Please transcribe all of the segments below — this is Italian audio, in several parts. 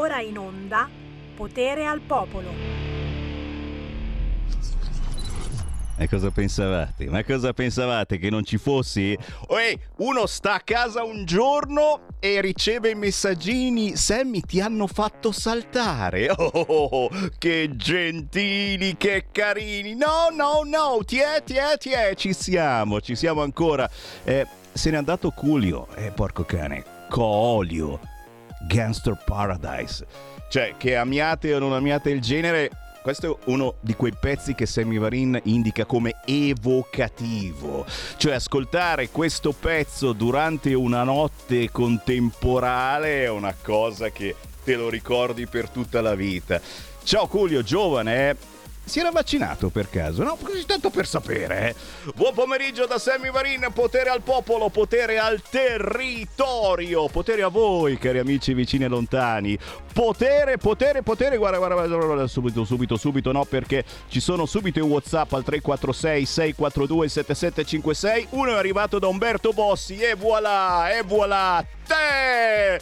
ora in onda Potere al Popolo. Ma cosa pensavate? Ma cosa pensavate che non ci fossi? Ehi, uno sta a casa un giorno e riceve i messaggini. Sammy, ti hanno fatto saltare. Oh, oh, oh, che gentili, che carini. No, no, no, tiè, tiè, tiè. Ci siamo, ci siamo ancora. Eh, se n'è andato Culio. Eh, porco cane. Coolio. Gangster Paradise. Cioè, che amiate o non amiate il genere, questo è uno di quei pezzi che Sammy Varin indica come evocativo, cioè ascoltare questo pezzo durante una notte contemporale è una cosa che te lo ricordi per tutta la vita. Ciao Culio, giovane, eh? Si era vaccinato per caso? No, così tanto per sapere. Eh? Buon pomeriggio da Sammy Varin, potere al popolo, potere al territorio, potere a voi, cari amici vicini e lontani. Potere, potere, potere, guarda, guarda, guarda, subito, subito, subito, no, perché ci sono subito i WhatsApp al 346 642 7756. Uno è arrivato da Umberto Bossi e voilà, e voilà, te!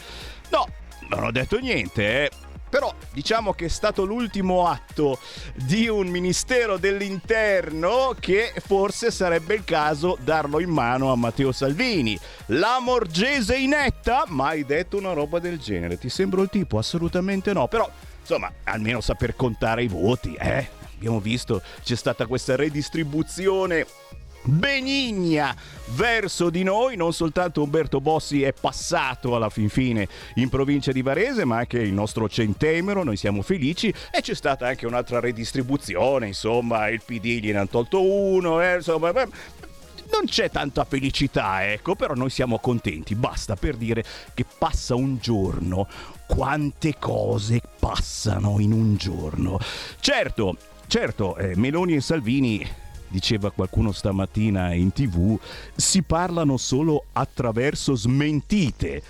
No, non ho detto niente, eh. Però diciamo che è stato l'ultimo atto di un ministero dell'interno che forse sarebbe il caso darlo in mano a Matteo Salvini. La Morgese inetta? Mai detto una roba del genere. Ti sembro il tipo? Assolutamente no. Però, insomma, almeno saper contare i voti, eh? Abbiamo visto, c'è stata questa redistribuzione benigna verso di noi. Non soltanto Umberto Bossi è passato alla fin fine in provincia di Varese, ma anche il nostro centemero. Noi siamo felici e c'è stata anche un'altra redistribuzione. Insomma, il PD gliene hanno tolto uno. Eh, insomma, non c'è tanta felicità, ecco, però noi siamo contenti. Basta per dire che passa un giorno. Quante cose passano in un giorno. Certo, certo, eh, Meloni e Salvini diceva qualcuno stamattina in tv, si parlano solo attraverso smentite.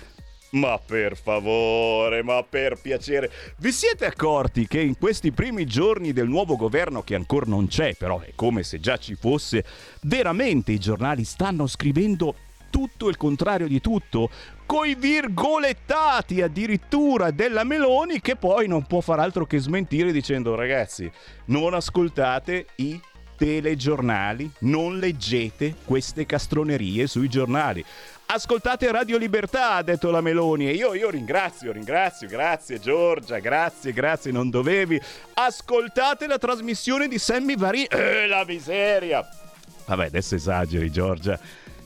Ma per favore, ma per piacere, vi siete accorti che in questi primi giorni del nuovo governo, che ancora non c'è, però è come se già ci fosse, veramente i giornali stanno scrivendo tutto il contrario di tutto, coi virgolettati addirittura della Meloni che poi non può far altro che smentire dicendo ragazzi non ascoltate i telegiornali, non leggete queste castronerie sui giornali. Ascoltate Radio Libertà, ha detto la Meloni, e io, io ringrazio, ringrazio, grazie Giorgia, grazie, grazie, non dovevi. Ascoltate la trasmissione di Sammy Varin. Eh, la miseria! Vabbè, adesso esageri, Giorgia.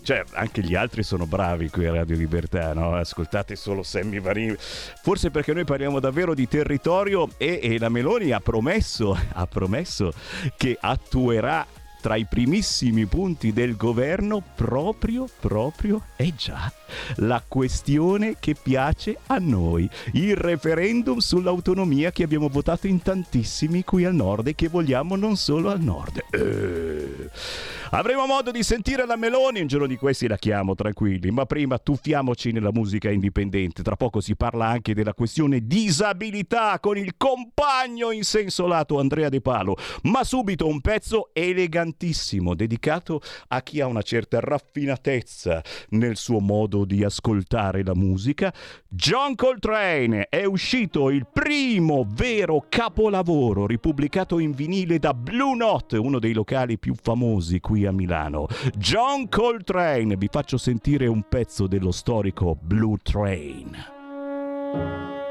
Cioè, anche gli altri sono bravi qui a Radio Libertà, no? Ascoltate solo Sammy Varini. Forse perché noi parliamo davvero di territorio e, e la Meloni ha promesso, ha promesso che attuerà tra i primissimi punti del governo proprio, proprio, è eh già, la questione che piace a noi, il referendum sull'autonomia che abbiamo votato in tantissimi qui al nord e che vogliamo non solo al nord. Eh. Avremo modo di sentire la Meloni, un giorno di questi la chiamo, tranquilli, ma prima tuffiamoci nella musica indipendente. Tra poco si parla anche della questione disabilità con il compagno in senso lato Andrea De Palo, ma subito un pezzo elegantissimo dedicato a chi ha una certa raffinatezza nel suo modo di ascoltare la musica. John Coltrane è uscito il primo vero capolavoro ripubblicato in vinile da Blue Note, uno dei locali più famosi qui a Milano. John Coltrane, vi faccio sentire un pezzo dello storico Blue Train.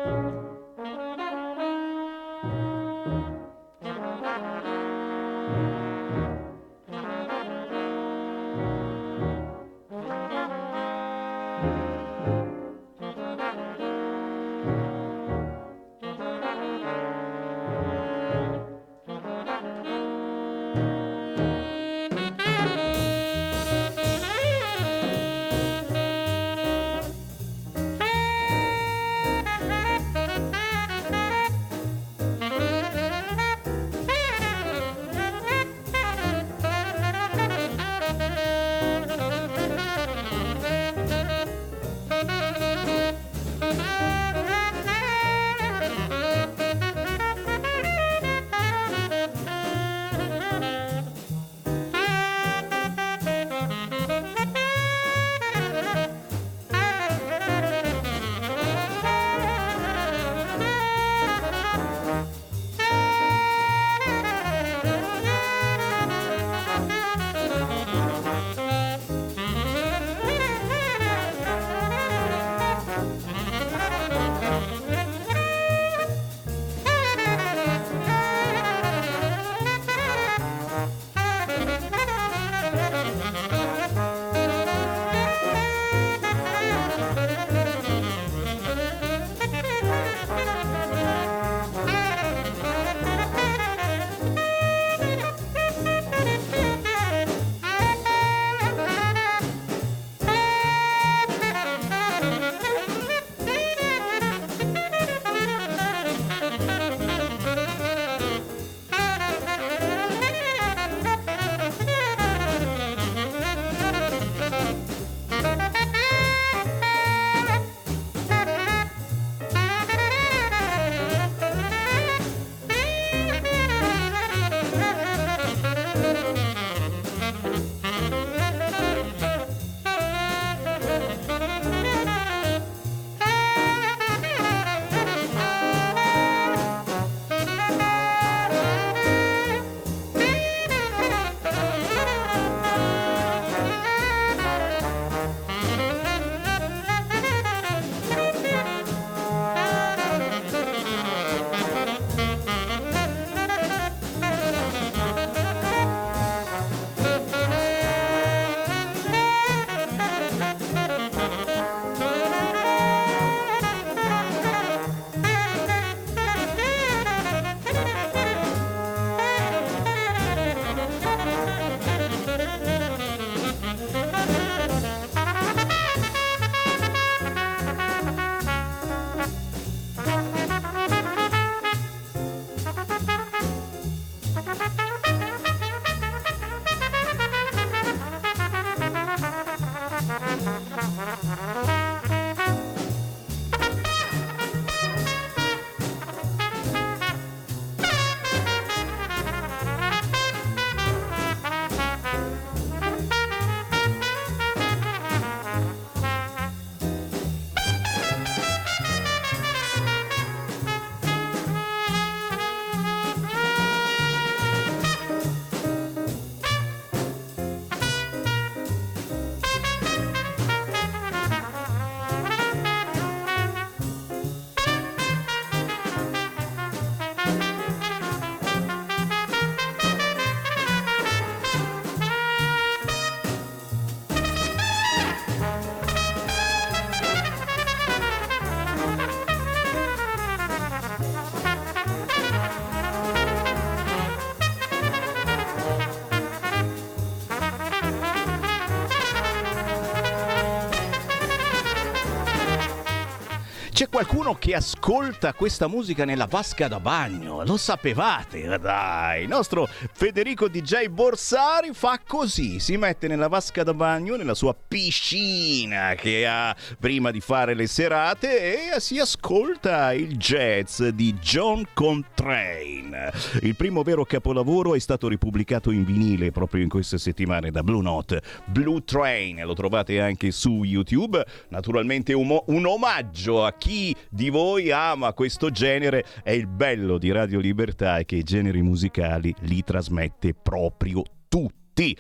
Qualcuno che ascolta questa musica nella vasca da bagno, lo sapevate? Dai, il nostro Federico DJ Borsari fa così, si mette nella vasca da bagno, nella sua piscina che ha prima di fare le serate e si ascolta il jazz di John Coltrane. Il primo vero capolavoro è stato ripubblicato in vinile proprio in queste settimane da Blue Note, Blue Train, lo trovate anche su YouTube. Naturalmente un, un omaggio a chi di voi ama questo genere, è il bello di Radio Libertà è che i generi musicali li trasmette proprio tutti.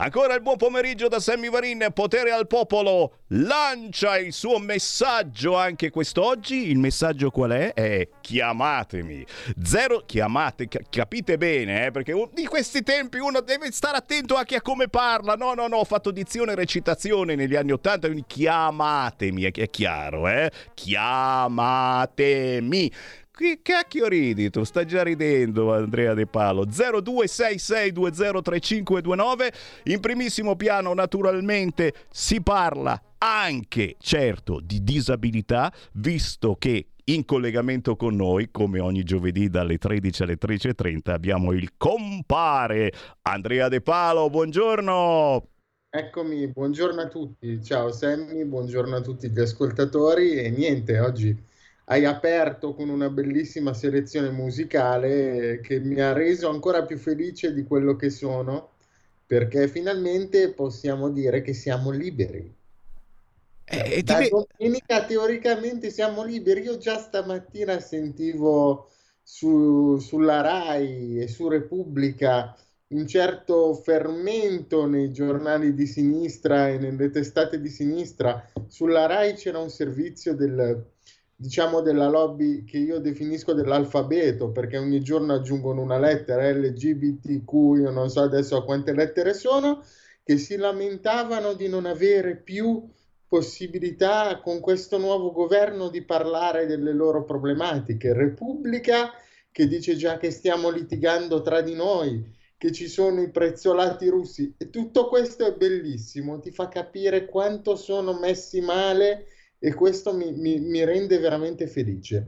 Ancora il buon pomeriggio da Sammy Varin, potere al popolo, lancia il suo messaggio anche quest'oggi. Il messaggio qual è? È chiamatemi. Zero, chiamate, capite bene, eh? perché di questi tempi uno deve stare attento anche a come parla. No, no, no, ho fatto dizione e recitazione negli anni Ottanta, quindi chiamatemi, è chiaro, eh? Chiamatemi. Che cacchio ridi tu? Stai già ridendo Andrea De Palo. 0266203529. In primissimo piano naturalmente si parla anche, certo, di disabilità, visto che in collegamento con noi, come ogni giovedì dalle 13 alle 13.30, abbiamo il compare Andrea De Palo. Buongiorno. Eccomi, buongiorno a tutti. Ciao Sammy, buongiorno a tutti gli ascoltatori e niente, oggi hai aperto con una bellissima selezione musicale che mi ha reso ancora più felice di quello che sono, perché finalmente possiamo dire che siamo liberi. Eh, da ti... domenica teoricamente siamo liberi. Io già stamattina sentivo su, sulla RAI e su Repubblica un certo fermento nei giornali di sinistra e nelle testate di sinistra. Sulla RAI c'era un servizio del diciamo della lobby che io definisco dell'alfabeto perché ogni giorno aggiungono una lettera LGBTQ, io non so adesso quante lettere sono, che si lamentavano di non avere più possibilità con questo nuovo governo di parlare delle loro problematiche. Repubblica che dice già che stiamo litigando tra di noi, che ci sono i prezzolati russi e tutto questo è bellissimo, ti fa capire quanto sono messi male e questo mi, mi, mi rende veramente felice.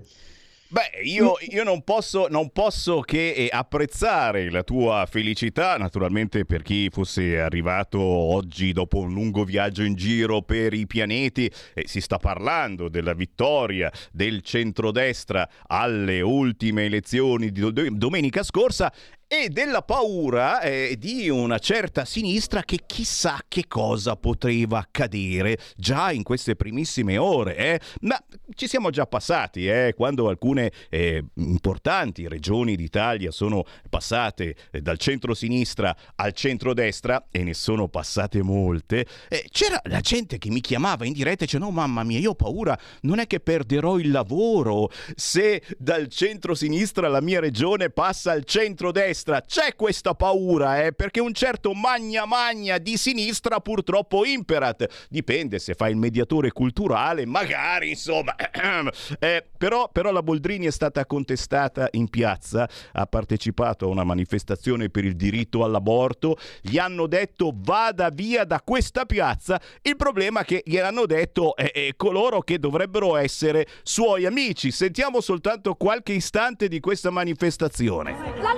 Beh, io, io non, posso, non, posso, che eh, apprezzare la tua felicità, naturalmente per chi fosse arrivato oggi dopo un lungo viaggio in giro per i pianeti, eh, si sta parlando della vittoria del centrodestra alle ultime elezioni di do- domenica scorsa e della paura eh, di una certa sinistra che chissà che cosa poteva accadere già in queste primissime ore. Eh? Ma ci siamo già passati, eh? quando alcune eh, importanti regioni d'Italia sono passate eh, dal centro-sinistra al centro-destra, e ne sono passate molte, eh, c'era la gente che mi chiamava in diretta e diceva no mamma mia, io ho paura, non è che perderò il lavoro se dal centro-sinistra la mia regione passa al centro-destra sinistra c'è questa paura, eh, perché un certo magna magna di sinistra purtroppo imperat. Dipende se fa il mediatore culturale, magari insomma. eh, però, però la Boldrini è stata contestata in piazza, ha partecipato a una manifestazione per il diritto all'aborto, gli hanno detto vada via da questa piazza, il problema è che gliel'hanno detto eh, eh, coloro che dovrebbero essere suoi amici. Sentiamo soltanto qualche istante di questa manifestazione. La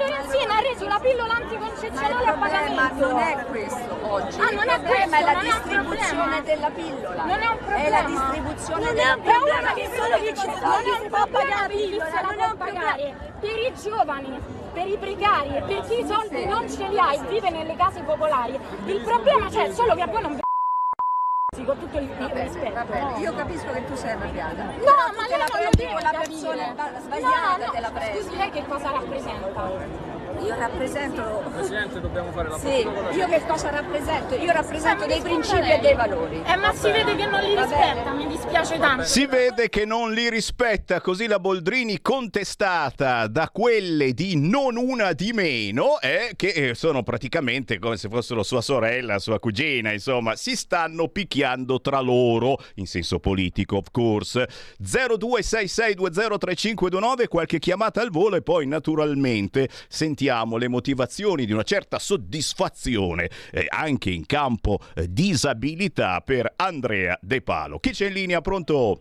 pillola anticoncezionale a pagamento. non è questo oggi. Ah, non il è problema questo, è la distribuzione della pillola. Non è un problema. È la distribuzione non della è un problema che solo chi ci non è un problema pillola, può pagare. Per i giovani, per i precari per chi i soldi non ce li ha e vive nelle case popolari. Il problema c'è solo che a voi non vi con tutto il rispetto. Vabbè, io capisco che tu sei arrabbiata. No, ma lei non lo deve la persona sbagliata no, no, te la prego. Scusi, lei che cosa rappresenta? Io rappresento. Presidente, dobbiamo fare la Sì, io che cosa rappresento? Io rappresento dei principi e dei valori. Eh, ma si vede che non li rispetta, mi dispiace tanto. Si vede che non li rispetta, così la Boldrini contestata da quelle di non una di meno, eh, che eh, sono praticamente come se fossero sua sorella, sua cugina, insomma, si stanno picchiando tra loro, in senso politico, of course. 0266203529, qualche chiamata al volo e poi naturalmente sentiamo sentiamo le motivazioni di una certa soddisfazione eh, anche in campo eh, disabilità per Andrea De Palo. Chi c'è in linea? Pronto?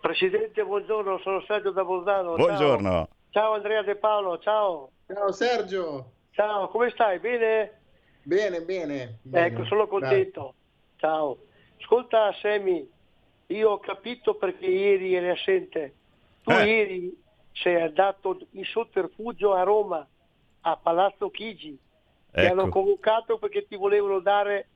Presidente, buongiorno, sono Sergio da Bolzano. Buongiorno. Ciao. ciao Andrea De Paolo, ciao. Ciao Sergio. Ciao, come stai? Bene? Bene, bene. bene. Ecco, sono contento. Dai. Ciao. Ascolta Semi, io ho capito perché ieri eri assente. Tu eh. ieri sei andato in sotterfugio a Roma, a Palazzo Chigi. Ecco. Ti hanno convocato perché ti volevano dare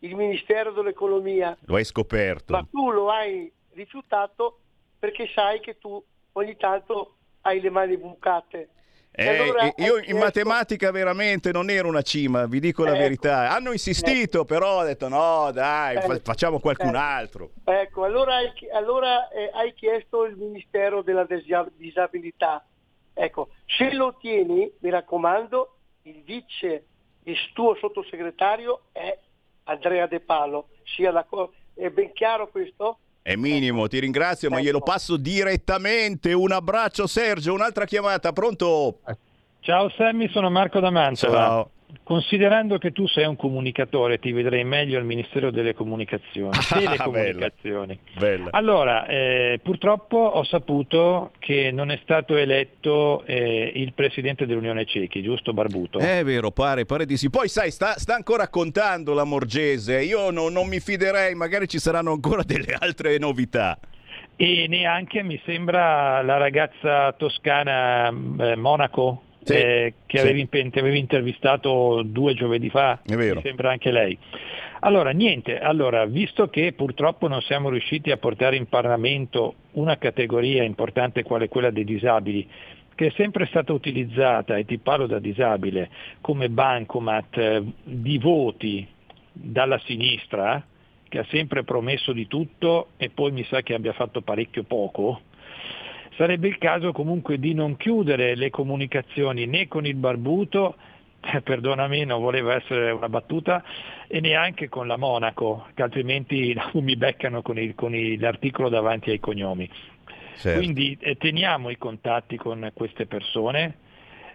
il Ministero dell'Economia. Lo hai scoperto. Ma tu lo hai rifiutato perché sai che tu ogni tanto hai le mani bucate. Eh, allora io in chiesto... matematica veramente non ero una cima, vi dico la ecco, verità. Hanno insistito, ecco. però ho detto no, dai, ecco, facciamo qualcun ecco. altro. Ecco, allora, hai, allora eh, hai chiesto il Ministero della Disabilità. Ecco, se lo ottieni, mi raccomando, il vice, il tuo sottosegretario è Andrea De Palo. Sia la co- è ben chiaro questo? È minimo, ti ringrazio, ma glielo ecco. passo direttamente. Un abbraccio Sergio, un'altra chiamata, pronto? Ciao Sammy, sono Marco da Mantova. Ciao. Considerando che tu sei un comunicatore, ti vedrei meglio al Ministero delle Comunicazioni. Telecomunicazioni. Bella. Bella. Allora, eh, purtroppo ho saputo che non è stato eletto eh, il presidente dell'Unione Cechi, giusto Barbuto? È vero, pare, pare di sì. Poi sai, sta, sta ancora contando la Morgese. Io no, non mi fiderei, magari ci saranno ancora delle altre novità e neanche mi sembra la ragazza toscana eh, Monaco sì, eh, che sì. avevi, avevi, intervistato due giovedì fa, mi sembra anche lei. Allora, niente, allora, visto che purtroppo non siamo riusciti a portare in Parlamento una categoria importante quale quella dei disabili, che è sempre stata utilizzata, e ti parlo da disabile, come bancomat eh, di voti dalla sinistra, che ha sempre promesso di tutto e poi mi sa che abbia fatto parecchio poco, sarebbe il caso comunque di non chiudere le comunicazioni né con il barbuto, eh, perdonami, non voleva essere una battuta, e neanche con la Monaco, che altrimenti mi beccano con, il, con il, l'articolo davanti ai cognomi. Certo. Quindi eh, teniamo i contatti con queste persone.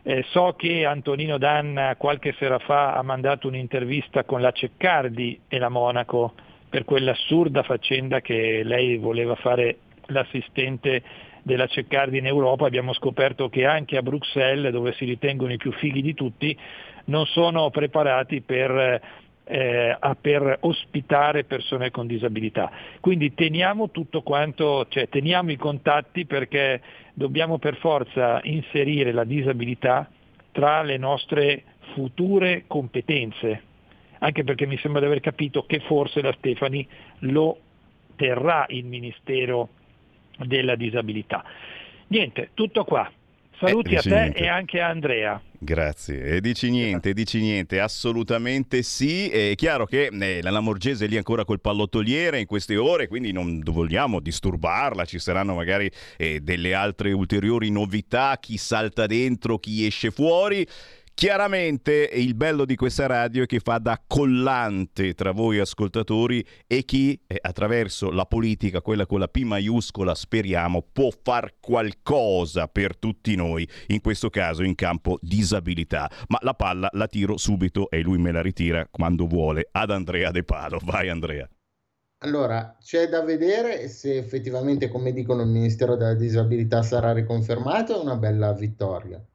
Eh, so che Antonino Danna qualche sera fa ha mandato un'intervista con la Ceccardi e la Monaco per quell'assurda faccenda che lei voleva fare l'assistente della Ceccardi in Europa abbiamo scoperto che anche a Bruxelles, dove si ritengono i più fighi di tutti, non sono preparati per, eh, per ospitare persone con disabilità. Quindi teniamo tutto quanto, cioè teniamo i contatti perché dobbiamo per forza inserire la disabilità tra le nostre future competenze, anche perché mi sembra di aver capito che forse la Stefani lo terrà il Ministero della disabilità. Niente, tutto qua. Saluti eh, a te niente. e anche a Andrea. Grazie, e dici niente, dici niente, assolutamente sì. È chiaro che eh, la Lamorgese è lì ancora col pallottoliere in queste ore, quindi non vogliamo disturbarla, ci saranno magari eh, delle altre ulteriori novità, chi salta dentro, chi esce fuori. Chiaramente il bello di questa radio è che fa da collante tra voi ascoltatori e chi eh, attraverso la politica, quella con la P maiuscola, speriamo, può far qualcosa per tutti noi, in questo caso in campo disabilità. Ma la palla la tiro subito e lui me la ritira quando vuole ad Andrea De Palo. Vai Andrea. Allora, c'è da vedere se effettivamente, come dicono il Ministero della Disabilità, sarà riconfermato, è una bella vittoria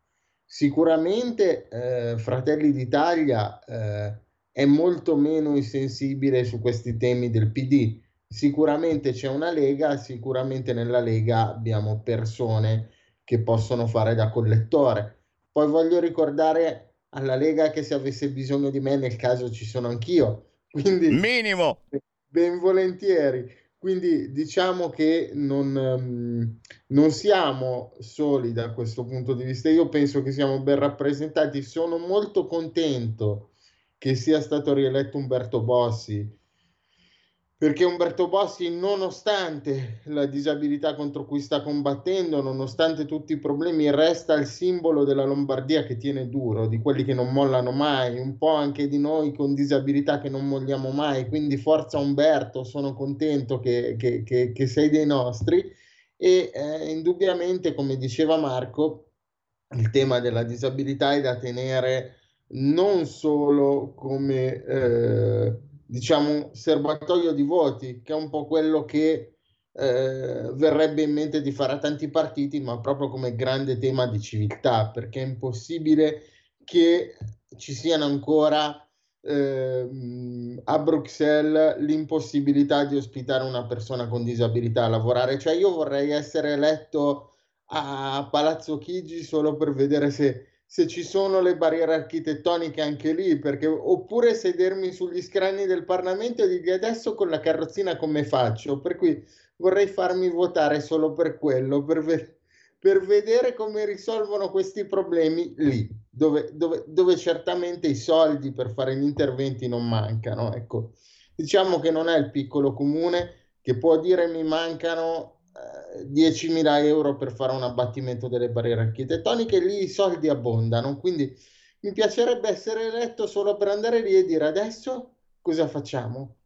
Sicuramente eh, Fratelli d'Italia eh, è molto meno insensibile su questi temi del PD. Sicuramente c'è una Lega, sicuramente nella Lega abbiamo persone che possono fare da collettore. Poi voglio ricordare alla Lega che se avesse bisogno di me nel caso ci sono anch'io. Quindi minimo ben volentieri. Quindi diciamo che non, um, non, siamo soli da questo punto di vista. Io penso che siamo ben rappresentati. Sono molto contento che sia stato rieletto Umberto Bossi perché Umberto Bossi, nonostante la disabilità contro cui sta combattendo, nonostante tutti i problemi, resta il simbolo della Lombardia che tiene duro, di quelli che non mollano mai, un po' anche di noi con disabilità che non molliamo mai. Quindi forza Umberto, sono contento che, che, che, che sei dei nostri. E eh, indubbiamente, come diceva Marco, il tema della disabilità è da tenere non solo come... Eh, diciamo, serbatoio di voti, che è un po' quello che eh, verrebbe in mente di fare a tanti partiti, ma proprio come grande tema di civiltà, perché è impossibile che ci siano ancora eh, a Bruxelles l'impossibilità di ospitare una persona con disabilità a lavorare. Cioè io vorrei essere eletto a Palazzo Chigi solo per vedere se se ci sono le barriere architettoniche anche lì, perché, oppure sedermi sugli scranni del Parlamento e dire adesso con la carrozzina come faccio? Per cui vorrei farmi votare solo per quello, per, ve- per vedere come risolvono questi problemi lì, dove, dove, dove, certamente i soldi per fare gli interventi non mancano. Ecco. Diciamo che non è il piccolo comune che può dire mi mancano 10.000 euro per fare un abbattimento delle barriere architettoniche, lì i soldi abbondano, quindi mi piacerebbe essere eletto solo per andare lì e dire adesso cosa facciamo?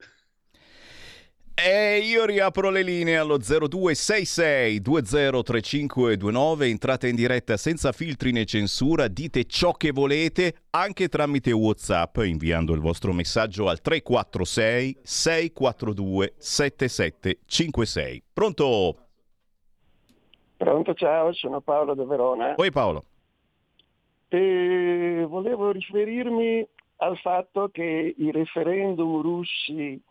E io riapro le linee allo 0266 203529, entrate in diretta senza filtri né censura, dite ciò che volete anche tramite Whatsapp inviando il vostro messaggio al 346 642 7756. Pronto? Pronto, ciao, sono Paolo da Verona. Oi Paolo. E volevo riferirmi al fatto che i referendum russi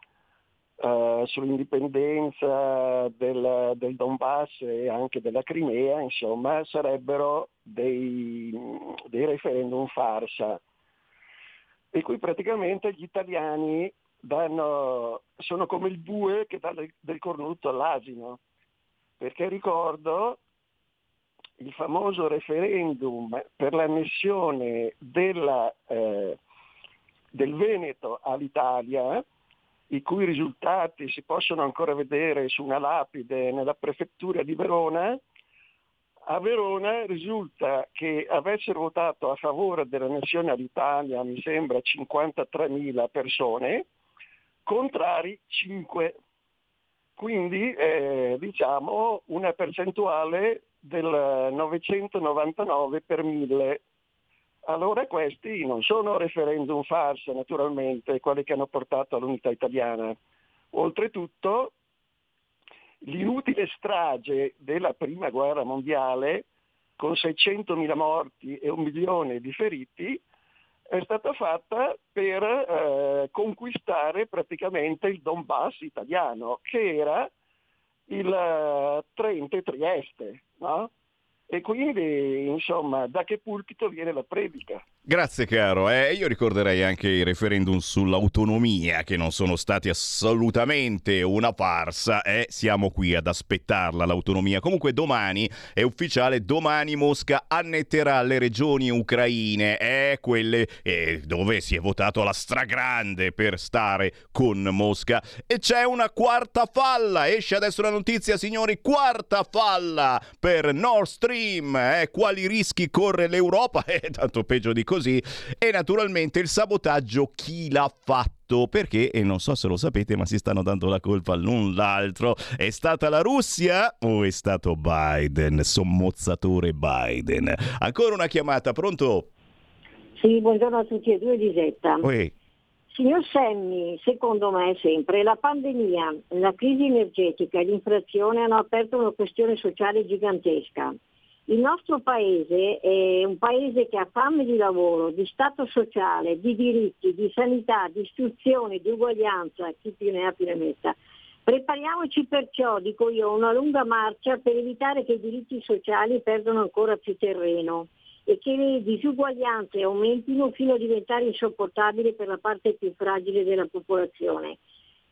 uh, sull'indipendenza del, del, Donbass e anche della Crimea, insomma, sarebbero dei, dei referendum farsa, e cui praticamente gli italiani danno, sono come il bue che dà del, del cornutto all'asino. Perché ricordo il famoso referendum per l'annessione della, eh, del Veneto all'Italia, i cui risultati si possono ancora vedere su una lapide nella prefettura di Verona, a Verona risulta che avessero votato a favore dell'annessione all'Italia, mi sembra, 53.000 persone, contrari 5 quindi eh, diciamo una percentuale del 999 per 1000. Allora questi non sono referendum farsa naturalmente, quelli che hanno portato all'unità italiana. Oltretutto l'inutile strage della prima guerra mondiale con 600.000 morti e un milione di feriti è stata fatta per eh, conquistare praticamente il Donbass italiano, che era il uh, Trento e Trieste. No? E quindi, insomma, da che pulpito viene la predica? Grazie caro, eh, io ricorderei anche i referendum sull'autonomia che non sono stati assolutamente una farsa e eh, siamo qui ad aspettarla l'autonomia. Comunque domani è ufficiale, domani Mosca annetterà le regioni ucraine, eh, quelle eh, dove si è votato alla stragrande per stare con Mosca e c'è una quarta falla, esce adesso la notizia signori, quarta falla per Nord Stream, eh, quali rischi corre l'Europa? Eh, tanto peggio di così. E naturalmente il sabotaggio chi l'ha fatto? Perché, e non so se lo sapete, ma si stanno dando la colpa l'un l'altro. È stata la Russia o è stato Biden? Sommozzatore Biden. Ancora una chiamata, pronto? Sì, buongiorno a tutti e due, Lisetta. Oi. Signor Semmi, secondo me sempre la pandemia, la crisi energetica e l'inflazione hanno aperto una questione sociale gigantesca. Il nostro paese è un paese che ha fame di lavoro, di stato sociale, di diritti, di sanità, di istruzione, di uguaglianza, chi più ne ha più ne metta. Prepariamoci perciò, dico io, una lunga marcia per evitare che i diritti sociali perdano ancora più terreno e che le disuguaglianze aumentino fino a diventare insopportabili per la parte più fragile della popolazione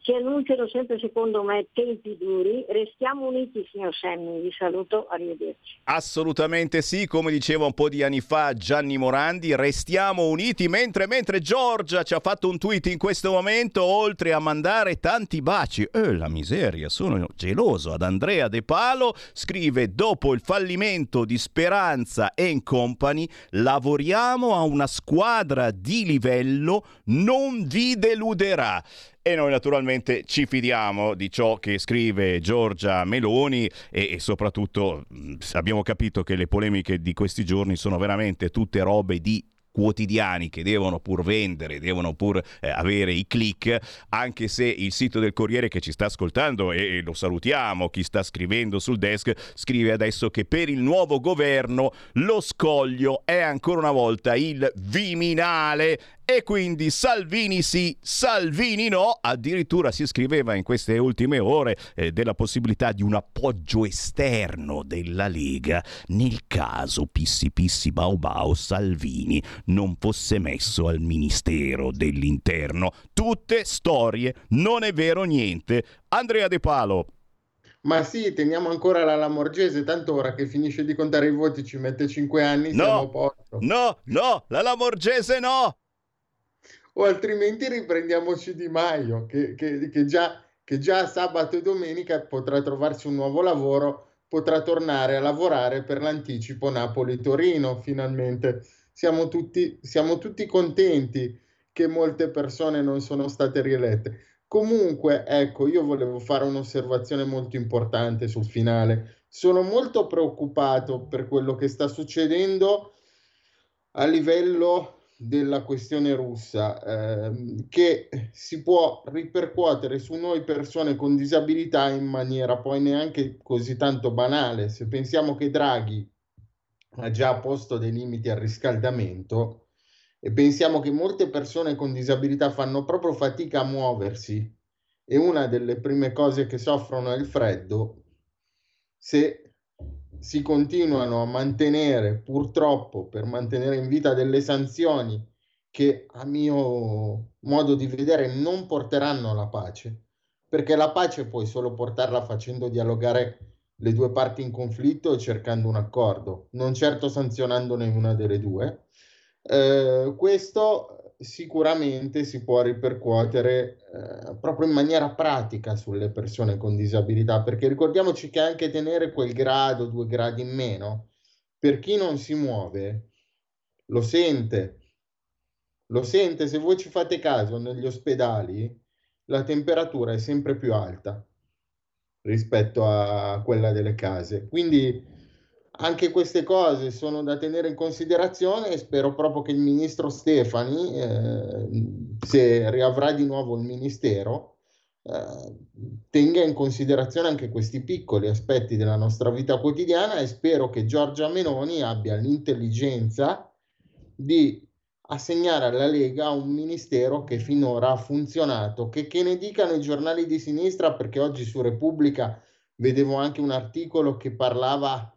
si annunciano sempre secondo me tempi duri. Restiamo uniti, signor Semmi. Vi saluto, arrivederci. Assolutamente sì, come diceva un po' di anni fa Gianni Morandi, restiamo uniti mentre, mentre Giorgia ci ha fatto un tweet in questo momento, oltre a mandare tanti baci, eh, la miseria, sono geloso, ad Andrea De Palo, scrive dopo il fallimento di Speranza e Company, lavoriamo a una squadra di livello, non vi deluderà e noi naturalmente ci fidiamo di ciò che scrive Giorgia Meloni e, e soprattutto abbiamo capito che le polemiche di questi giorni sono veramente tutte robe di quotidiani che devono pur vendere, devono pur eh, avere i click, anche se il sito del Corriere che ci sta ascoltando e, e lo salutiamo, chi sta scrivendo sul desk, scrive adesso che per il nuovo governo lo scoglio è ancora una volta il Viminale e quindi Salvini sì, Salvini no. Addirittura si scriveva in queste ultime ore eh, della possibilità di un appoggio esterno della Lega nel caso Pissi Pissi Bau Bau Salvini non fosse messo al Ministero dell'Interno. Tutte storie, non è vero niente. Andrea De Palo. Ma sì, teniamo ancora la Lamorgese, tanto ora che finisce di contare i voti ci mette 5 anni, no. No, no, la Lamorgese no! O altrimenti riprendiamoci Di Maio, che, che, che, già, che già sabato e domenica potrà trovarsi un nuovo lavoro, potrà tornare a lavorare per l'anticipo Napoli-Torino finalmente. Siamo tutti, siamo tutti contenti che molte persone non sono state rielette. Comunque, ecco, io volevo fare un'osservazione molto importante sul finale. Sono molto preoccupato per quello che sta succedendo a livello della questione russa eh, che si può ripercuotere su noi persone con disabilità in maniera poi neanche così tanto banale. Se pensiamo che Draghi ha già posto dei limiti al riscaldamento e pensiamo che molte persone con disabilità fanno proprio fatica a muoversi e una delle prime cose che soffrono è il freddo, se si continuano a mantenere, purtroppo, per mantenere in vita delle sanzioni che a mio modo di vedere non porteranno alla pace, perché la pace puoi solo portarla facendo dialogare le due parti in conflitto e cercando un accordo, non certo sanzionandone una delle due. Eh, questo sicuramente si può ripercuotere eh, proprio in maniera pratica sulle persone con disabilità, perché ricordiamoci che anche tenere quel grado, due gradi in meno, per chi non si muove, lo sente, lo sente, se voi ci fate caso, negli ospedali la temperatura è sempre più alta rispetto a quella delle case. Quindi anche queste cose sono da tenere in considerazione e spero proprio che il ministro Stefani, eh, se riavrà di nuovo il ministero, eh, tenga in considerazione anche questi piccoli aspetti della nostra vita quotidiana e spero che Giorgia Meloni abbia l'intelligenza di assegnare alla Lega un ministero che finora ha funzionato, che, che ne dicano i giornali di sinistra, perché oggi su Repubblica vedevo anche un articolo che parlava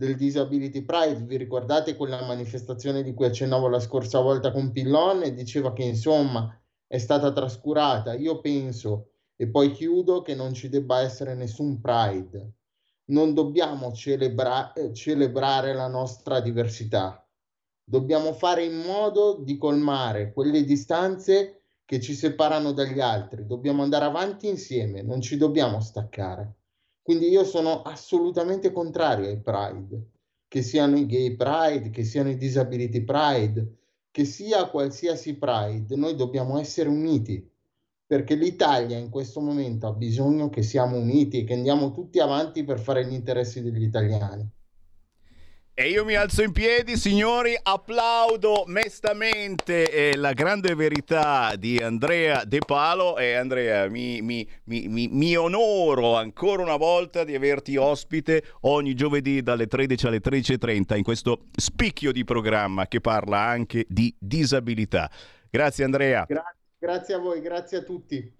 del Disability Pride, vi ricordate quella manifestazione di cui accennavo la scorsa volta con Pillon diceva che insomma è stata trascurata. Io penso, e poi chiudo, che non ci debba essere nessun Pride. Non dobbiamo celebra- eh, celebrare la nostra diversità. Dobbiamo fare in modo di colmare quelle distanze che ci separano dagli altri. Dobbiamo andare avanti insieme, non ci dobbiamo staccare. Quindi io sono assolutamente contrario ai Pride, che siano i gay Pride, che siano i disability Pride, che sia qualsiasi Pride, noi dobbiamo essere uniti, perché l'Italia in questo momento ha bisogno che siamo uniti e che andiamo tutti avanti per fare gli interessi degli italiani. E io mi alzo in piedi, signori, applaudo mestamente eh, la grande verità di Andrea De Palo. E Andrea, mi, mi, mi, mi, onoro ancora una volta di averti ospite ogni giovedì dalle 13 alle 13.30 in questo spicchio di programma che parla anche di disabilità. Grazie Andrea. Gra- grazie a voi, grazie a tutti.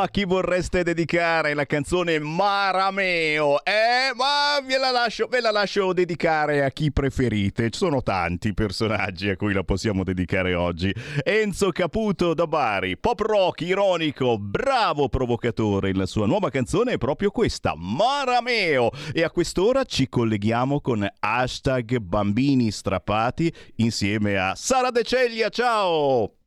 a chi vorreste dedicare la canzone Marameo. Eh, ma ve la lascio, ve la lascio dedicare a chi preferite. Ci sono tanti personaggi a cui la possiamo dedicare oggi. Enzo Caputo da Bari, pop rock, ironico, bravo provocatore. La sua nuova canzone è proprio questa, Marameo. E a quest'ora ci colleghiamo con hashtag bambini strappati insieme a Sara De Ceglia. Ciao!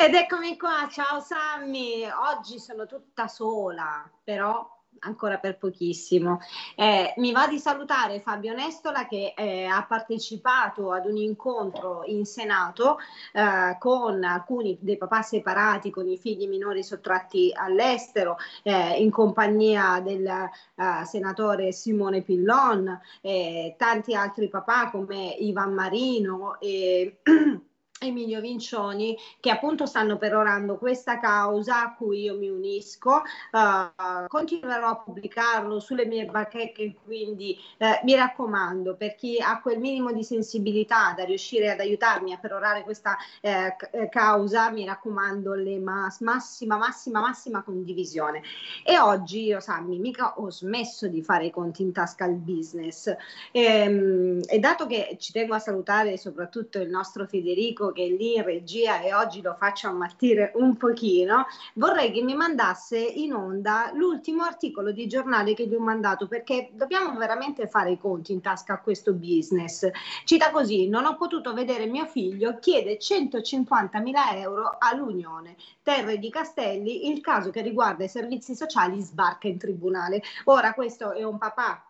Ed eccomi qua, ciao Sammy. Oggi sono tutta sola, però ancora per pochissimo. Eh, mi va di salutare Fabio Nestola che eh, ha partecipato ad un incontro in Senato eh, con alcuni dei papà separati con i figli minori sottratti all'estero eh, in compagnia del eh, senatore Simone Pillon e tanti altri papà come Ivan Marino e Emilio Vincioni che appunto stanno perorando questa causa a cui io mi unisco. Uh, continuerò a pubblicarlo sulle mie bacheche quindi uh, mi raccomando per chi ha quel minimo di sensibilità da riuscire ad aiutarmi a perorare questa uh, causa mi raccomando le mas- massima massima massima condivisione. E oggi io Sammy mica ho smesso di fare i conti in tasca al business. E, um, e dato che ci tengo a salutare soprattutto il nostro Federico che è lì in regia e oggi lo faccio ammattire un pochino, vorrei che mi mandasse in onda l'ultimo articolo di giornale che gli ho mandato perché dobbiamo veramente fare i conti in tasca a questo business. Cita così, non ho potuto vedere mio figlio, chiede 150 mila euro all'Unione. Terre di Castelli, il caso che riguarda i servizi sociali sbarca in tribunale. Ora questo è un papà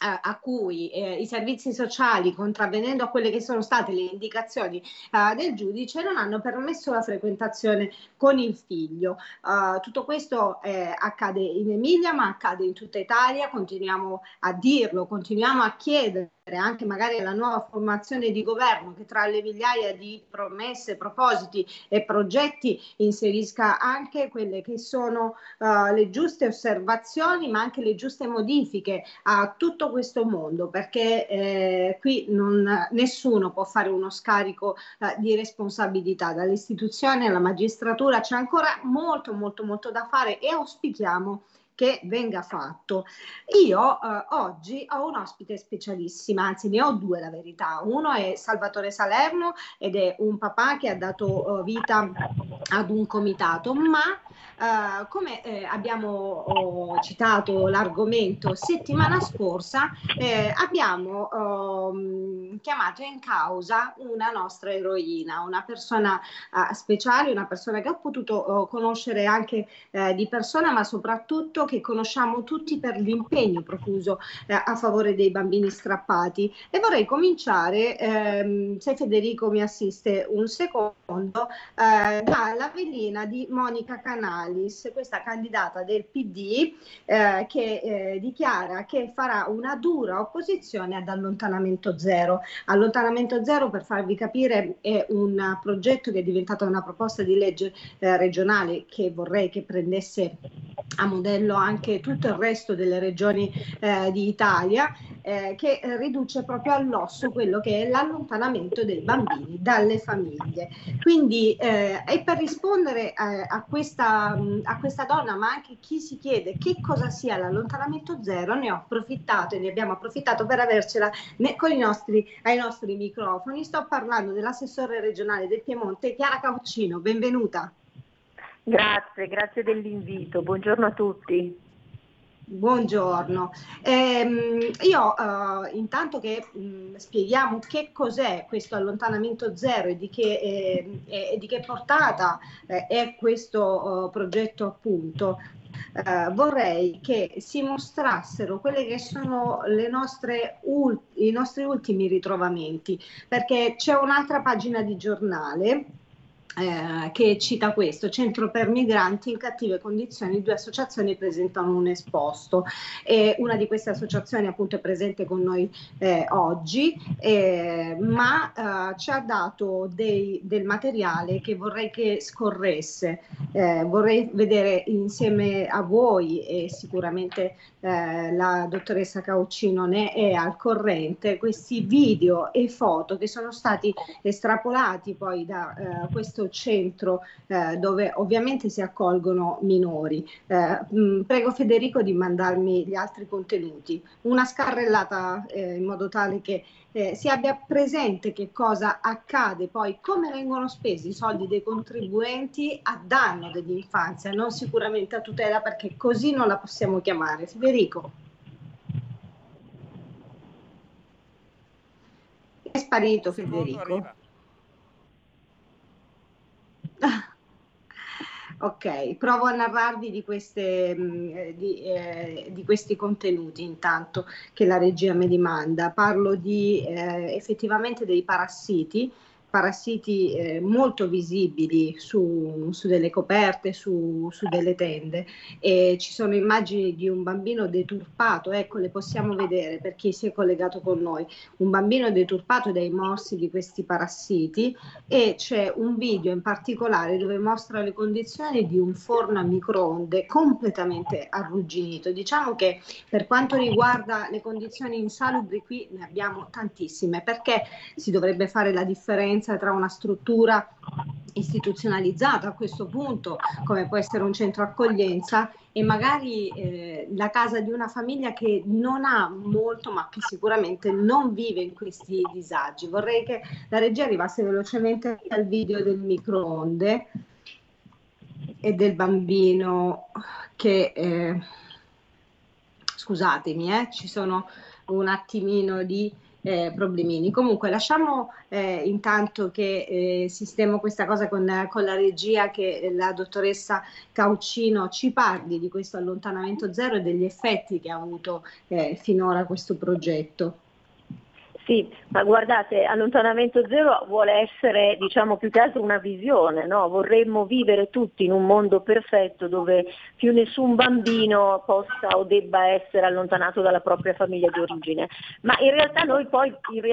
a cui eh, i servizi sociali, contravvenendo a quelle che sono state le indicazioni uh, del giudice, non hanno permesso la frequentazione con il figlio. Uh, tutto questo eh, accade in Emilia, ma accade in tutta Italia, continuiamo a dirlo, continuiamo a chiedere anche magari alla nuova formazione di governo che tra le migliaia di promesse, propositi e progetti inserisca anche quelle che sono uh, le giuste osservazioni ma anche le giuste modifiche a tutto questo mondo perché eh, qui non, nessuno può fare uno scarico uh, di responsabilità. Dall'istituzione alla magistratura c'è ancora molto molto molto da fare e auspichiamo che venga fatto. Io eh, oggi ho un ospite specialissima, anzi ne ho due la verità. Uno è Salvatore Salerno ed è un papà che ha dato uh, vita ad un comitato, ma Uh, come eh, abbiamo oh, citato l'argomento settimana scorsa, eh, abbiamo um, chiamato in causa una nostra eroina, una persona uh, speciale, una persona che ho potuto uh, conoscere anche eh, di persona, ma soprattutto che conosciamo tutti per l'impegno profuso eh, a favore dei bambini strappati. E vorrei cominciare, ehm, se Federico mi assiste un secondo, dalla velina di Monica Canali Alice, questa candidata del PD, eh, che eh, dichiara che farà una dura opposizione ad allontanamento zero. Allontanamento zero, per farvi capire, è un progetto che è diventato una proposta di legge eh, regionale che vorrei che prendesse a modello anche tutto il resto delle regioni eh, d'Italia, eh, che riduce proprio all'osso quello che è l'allontanamento dei bambini dalle famiglie. Quindi, eh, e per rispondere a, a questa a questa donna, ma anche chi si chiede che cosa sia l'allontanamento zero, ne ho approfittato e ne abbiamo approfittato per avercela con i nostri, ai nostri microfoni. Sto parlando dell'assessore regionale del Piemonte, Chiara Cauccino, benvenuta. Grazie, grazie dell'invito, buongiorno a tutti. Buongiorno, eh, io eh, intanto che mh, spieghiamo che cos'è questo allontanamento zero e di che, eh, e di che portata eh, è questo oh, progetto appunto, Uh, vorrei che si mostrassero quelli che sono nostre i nostri ultimi ritrovamenti, perché c'è un'altra pagina di giornale eh, che cita questo, Centro per migranti in cattive condizioni, due associazioni presentano un esposto. E una di queste associazioni appunto è presente con noi eh, oggi, eh, ma eh, ci ha dato dei, del materiale che vorrei che scorresse, eh, vorrei vedere insieme a voi e sicuramente la dottoressa Cauccino ne è al corrente, questi video e foto che sono stati estrapolati poi da questo centro eh, dove ovviamente si accolgono minori. Eh, mh, mm, prego Federico di mandarmi gli altri contenuti, una scarrellata eh, in modo tale che eh, si abbia presente che cosa accade poi, come vengono spesi i soldi dei contribuenti a danno dell'infanzia, non sicuramente a tutela perché così non la possiamo chiamare. Federico. È sparito Federico. Ok, provo a narrarvi di, queste, mm, eh, di, eh, di, questi contenuti intanto che la regia mi dimanda. Parlo di, eh, effettivamente dei parassiti parassiti eh, molto visibili su, su, delle coperte, su, su delle tende e ci sono immagini di un bambino deturpato, ecco le possiamo vedere per chi si è collegato con noi, un bambino deturpato dai morsi di questi parassiti e c'è un video in particolare dove mostra le condizioni di un forno a microonde completamente arrugginito. Diciamo che per quanto riguarda le condizioni insalubri qui ne abbiamo tantissime perché si dovrebbe fare la differenza differenza tra una struttura istituzionalizzata a questo punto, come può essere un centro accoglienza, e magari eh, la casa di una famiglia che non ha molto, ma che sicuramente non vive in questi disagi. Vorrei che la regia arrivasse velocemente al video del microonde e del bambino che, eh, scusatemi, eh, ci sono un attimino di eh, problemini. Comunque lasciamo eh, intanto che eh, sistemo questa cosa con, con, la regia che la dottoressa Caucino ci parli di questo allontanamento zero e degli effetti che ha avuto eh, finora questo progetto. Sì, ma guardate, allontanamento zero vuole essere diciamo più che altro una visione, no? vorremmo vivere tutti in un mondo perfetto dove più nessun bambino possa o debba essere allontanato dalla propria famiglia di origine, ma in realtà noi poi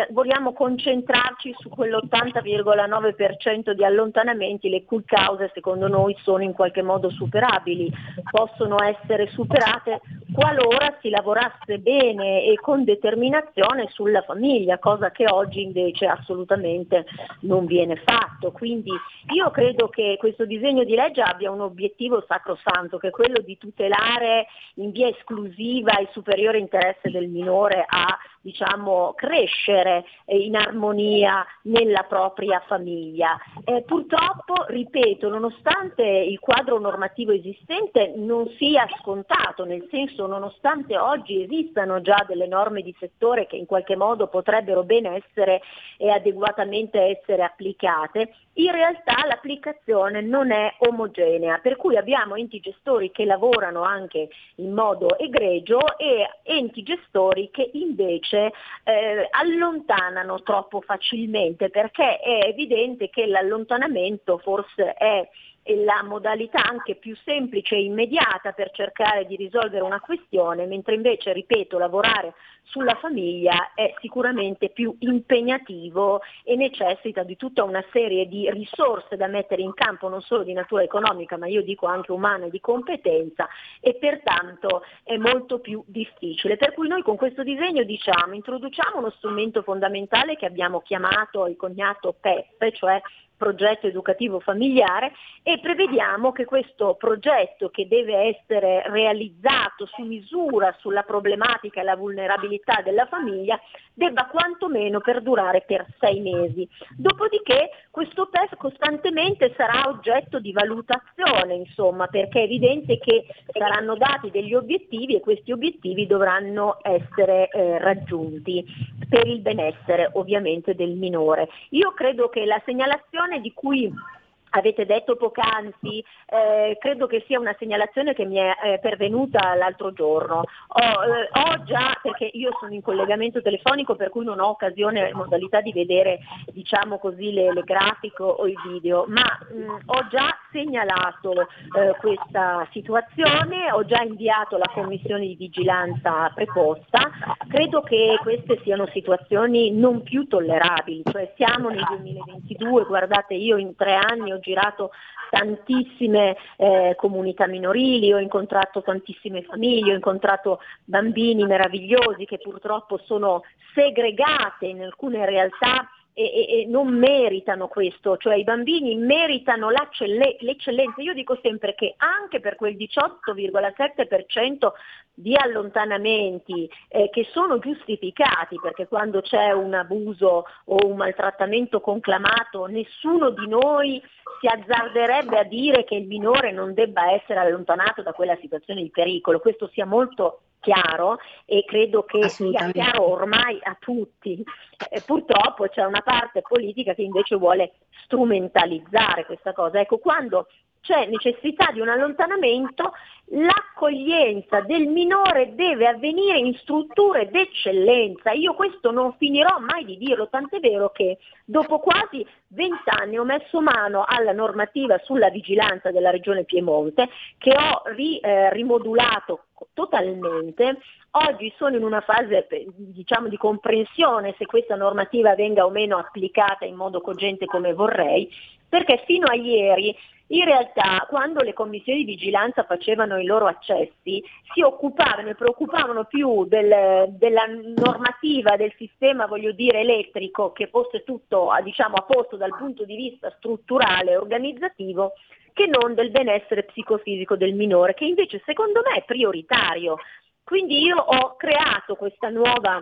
vogliamo concentrarci su quell'80,9% di allontanamenti le cui cause secondo noi sono in qualche modo superabili, possono essere superate qualora si lavorasse bene e con determinazione sulla famiglia, cosa che oggi invece assolutamente non viene fatto. Quindi io credo che questo disegno di legge abbia un obiettivo sacrosanto, che è quello di tutelare in via esclusiva il superiore interesse del minore a diciamo, crescere in armonia nella propria famiglia. Eh, purtroppo, ripeto, nonostante il quadro normativo esistente non sia scontato, nel senso nonostante oggi esistano già delle norme di settore che in qualche modo potrebbero bene essere e adeguatamente essere applicate, in realtà l'applicazione non è omogenea, per cui abbiamo enti gestori che lavorano anche in modo egregio e enti gestori che invece eh, allontanano troppo facilmente perché è evidente che l'allontanamento forse è la modalità anche più semplice e immediata per cercare di risolvere una questione, mentre invece, ripeto, lavorare sulla famiglia è sicuramente più impegnativo e necessita di tutta una serie di risorse da mettere in campo, non solo di natura economica, ma io dico anche umana e di competenza e pertanto è molto più difficile. Per cui noi con questo disegno diciamo introduciamo uno strumento fondamentale che abbiamo chiamato il cognato PEP, cioè progetto educativo familiare e prevediamo che questo progetto che deve essere realizzato su misura sulla problematica e la vulnerabilità della famiglia debba quantomeno perdurare per sei mesi. Dopodiché questo PEF costantemente sarà oggetto di valutazione, insomma, perché è evidente che saranno dati degli obiettivi e questi obiettivi dovranno essere eh, raggiunti per il benessere ovviamente del minore. Io credo che la segnalazione di cui avete detto poc'anzi, eh, credo che sia una segnalazione che mi è eh, pervenuta l'altro giorno. Ho, eh, ho, già, perché io sono in collegamento telefonico per cui non ho occasione, modalità di vedere diciamo così, le, le grafiche o i video, ma mh, ho già segnalato eh, questa situazione, ho già inviato la commissione di vigilanza preposta, credo che queste siano situazioni non più tollerabili, cioè siamo nel 2022, guardate io in tre anni ho girato tantissime eh, comunità minorili, ho incontrato tantissime famiglie, ho incontrato bambini meravigliosi che purtroppo sono segregate in alcune realtà e, e, non meritano questo, cioè i bambini meritano l'eccellenza. Io dico sempre che anche per quel 18,7% di allontanamenti eh, che sono giustificati, perché quando c'è un abuso o un maltrattamento conclamato, nessuno di noi si azzarderebbe a dire che il minore non debba essere allontanato da quella situazione di pericolo. Questo sia molto chiaro e credo che sia chiaro ormai a tutti. Eh, purtroppo c'è una parte politica che invece vuole strumentalizzare questa cosa. Ecco, quando c'è necessità di un allontanamento, l'accoglienza del minore deve avvenire in strutture d'eccellenza. Io questo non finirò mai di dirlo, tant'è vero che dopo quasi vent'anni ho messo mano alla normativa sulla vigilanza della Regione Piemonte che ho ri, eh, rimodulato totalmente. Oggi sono in una fase diciamo, di comprensione se questa normativa venga o meno applicata in modo cogente come vorrei, perché fino a ieri in realtà quando le commissioni di vigilanza facevano i loro accessi si occupavano e preoccupavano più del, della normativa del sistema, voglio dire, elettrico, che fosse tutto diciamo, a posto dal punto di vista strutturale e organizzativo, che non del benessere psicofisico del minore, che invece secondo me è prioritario. Quindi io ho creato questa nuova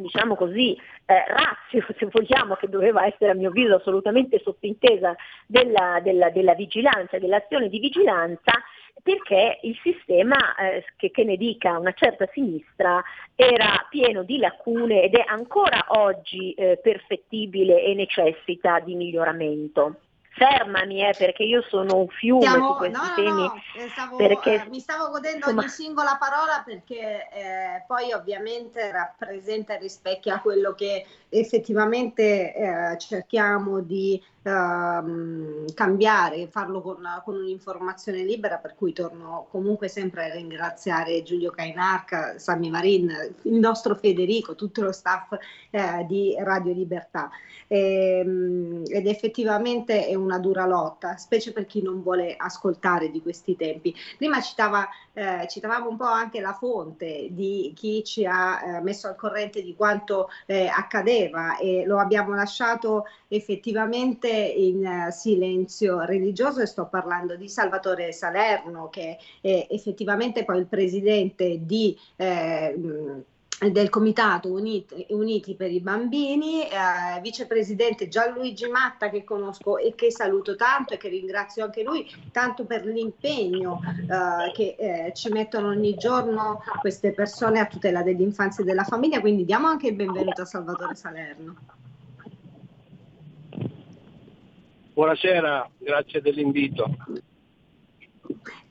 diciamo così, eh, razio, se vogliamo, che doveva essere a mio avviso assolutamente sottintesa della, della, della vigilanza, dell'azione di vigilanza, perché il sistema, eh, che, che, ne dica una certa sinistra, era pieno di lacune ed è ancora oggi eh, perfettibile e necessita di miglioramento fermami eh, perché io sono un fiume Stiamo, su questi no, temi. No, eh, stavo, perché, eh, mi stavo godendo insomma, ogni singola parola perché eh, poi ovviamente rappresenta e rispecchia quello che effettivamente eh, cerchiamo di uh, cambiare, farlo con, con, un'informazione libera, per cui torno comunque sempre a ringraziare Giulio Cainarca, Sami Marin, il nostro Federico, tutto lo staff eh, di Radio Libertà. E, ehm, ed effettivamente è una dura lotta, specie per chi non vuole ascoltare di questi tempi. Prima citava, eh, citavamo un po' anche la fonte di chi ci ha eh, messo al corrente di quanto eh, accadeva e lo abbiamo lasciato effettivamente in uh, silenzio religioso e sto parlando di Salvatore Salerno che è effettivamente poi il presidente di eh, del Comitato Uniti, Uniti, per i Bambini, eh, vicepresidente Gianluigi Matta che conosco e che saluto tanto e che ringrazio anche lui tanto per l'impegno eh, che eh, ci mettono ogni giorno queste persone a tutela dell'infanzia e della famiglia, quindi diamo anche il benvenuto a Salvatore Salerno. Buonasera, grazie dell'invito.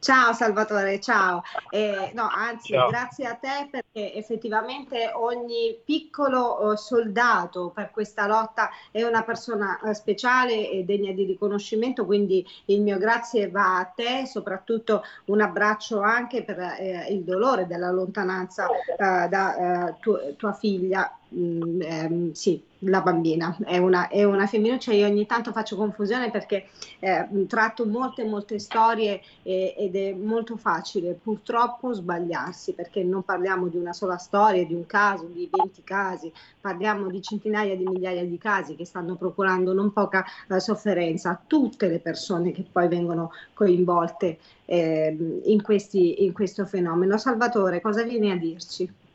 Ciao Salvatore, ciao. Eh, no, anzi, ciao. grazie a te perché effettivamente ogni piccolo uh, soldato per questa lotta è una persona uh, speciale e degna di riconoscimento, quindi il mio grazie va a te, soprattutto un abbraccio anche per uh, il dolore della lontananza da tu, tua figlia Mm, ehm, sì, la bambina è una, è una femminuccia. Io ogni tanto faccio confusione perché eh, tratto molte, molte storie e, ed è molto facile purtroppo sbagliarsi perché non parliamo di una sola storia, di un caso, di 20 casi, parliamo di centinaia di migliaia di casi che stanno procurando non poca eh, sofferenza a tutte le persone che poi vengono coinvolte eh, in, questi, in questo fenomeno. Salvatore, cosa vieni a dirci?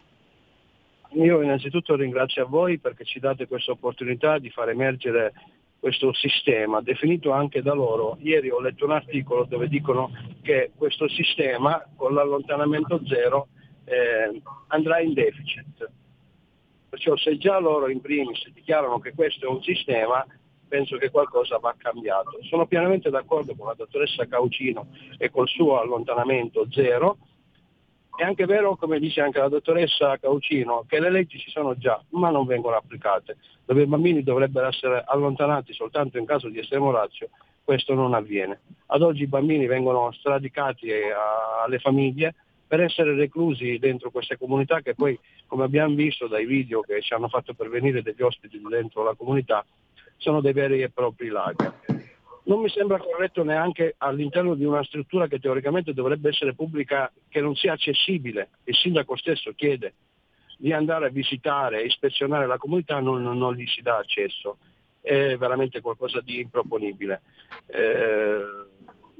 Io innanzitutto ringrazio a voi perché ci date questa opportunità di far emergere questo sistema, definito anche da loro. Ieri ho letto un articolo dove dicono che questo sistema con l'allontanamento zero eh, andrà in deficit. Perciò se già loro in primis dichiarano che questo è un sistema, penso che qualcosa va cambiato. Sono pienamente d'accordo con la dottoressa Caucino e col suo allontanamento zero, è anche vero, come dice anche la dottoressa Caucino, che le leggi ci sono già, ma non vengono applicate. Dove i bambini dovrebbero essere allontanati soltanto in caso di estremo razio, questo non avviene. Ad oggi i bambini vengono stradicati alle famiglie per essere reclusi dentro queste comunità che poi, come abbiamo visto dai video che ci hanno fatto pervenire degli ospiti dentro la comunità, sono dei veri e propri lager non mi sembra corretto neanche all'interno di una struttura che teoricamente dovrebbe essere pubblica, che non sia accessibile. Il sindaco stesso chiede di andare a visitare ispezionare la comunità, non, non, gli si dà accesso. È veramente qualcosa di improponibile. Eh,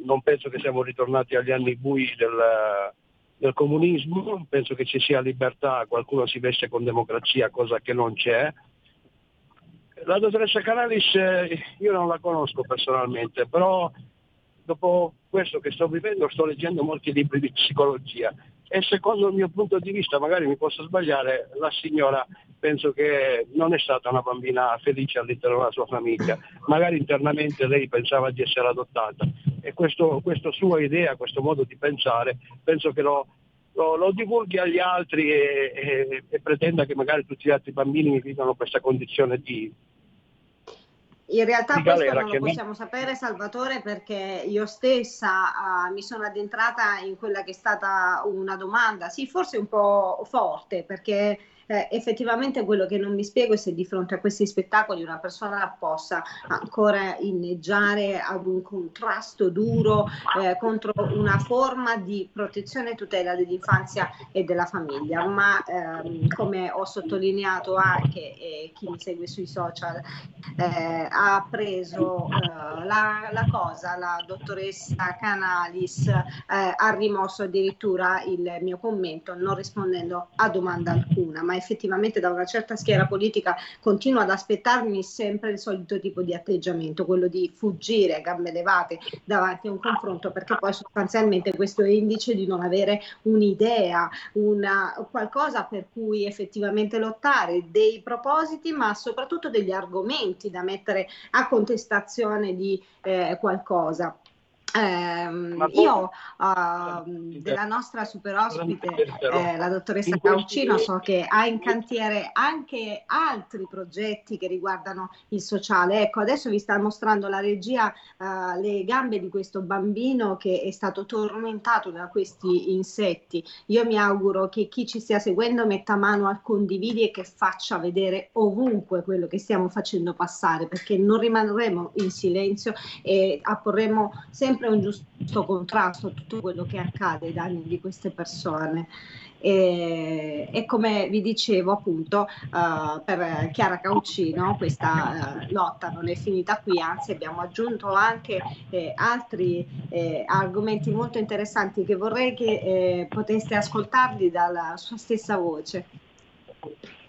non penso che siamo ritornati agli anni bui del, del comunismo, penso che ci sia libertà, qualcuno si veste con democrazia, cosa che non c'è, la dottoressa Canalis eh, io non la conosco personalmente, però dopo questo che sto vivendo sto leggendo molti libri di psicologia e secondo il mio punto di vista, magari mi posso sbagliare, la signora penso che non è stata una bambina felice all'interno della sua famiglia, magari internamente lei pensava di essere adottata, e questa sua idea, questo modo di pensare, penso che lo, lo, lo divulghi agli altri e, e, e, pretenda che magari tutti gli altri bambini vivano questa condizione di... In realtà questo non lo possiamo sapere Salvatore perché io stessa uh, mi sono addentrata in quella che è stata una domanda, sì forse un po' forte perché eh, effettivamente quello che non mi spiego è se di fronte a questi spettacoli una persona possa ancora inneggiare ad un contrasto duro eh, contro una forma di protezione e tutela dell'infanzia e della famiglia, ma ehm, come ho sottolineato anche e chi mi segue sui social eh, ha preso eh, la, la, cosa, la dottoressa Canalis eh, ha rimosso addirittura il mio commento non rispondendo a domanda alcuna, ma effettivamente da una certa schiera politica continuo ad aspettarmi sempre il solito tipo di atteggiamento, quello di fuggire a gambe levate davanti a un confronto, perché poi sostanzialmente questo è indice di non avere un'idea, una, qualcosa per cui effettivamente lottare, dei propositi, ma soprattutto degli argomenti da mettere a contestazione di eh, qualcosa. Eh, io uh, della nostra super ospite, eh, la dottoressa Caucino, so che ha in cantiere anche altri progetti che riguardano il sociale. Ecco, adesso vi sta mostrando la regia uh, le gambe di questo bambino che è stato tormentato da questi insetti. Io mi auguro che chi ci stia seguendo metta mano al condividi e che faccia vedere ovunque quello che stiamo facendo passare, perché non rimarremo in silenzio e apporremo sempre sempre un giusto contrasto a tutto quello che accade ai danni di queste persone. E, e come vi dicevo appunto uh, per Chiara Caucino questa uh, lotta non è finita qui, anzi abbiamo aggiunto anche eh, altri eh, argomenti molto interessanti che vorrei che eh, poteste ascoltarli dalla sua stessa voce.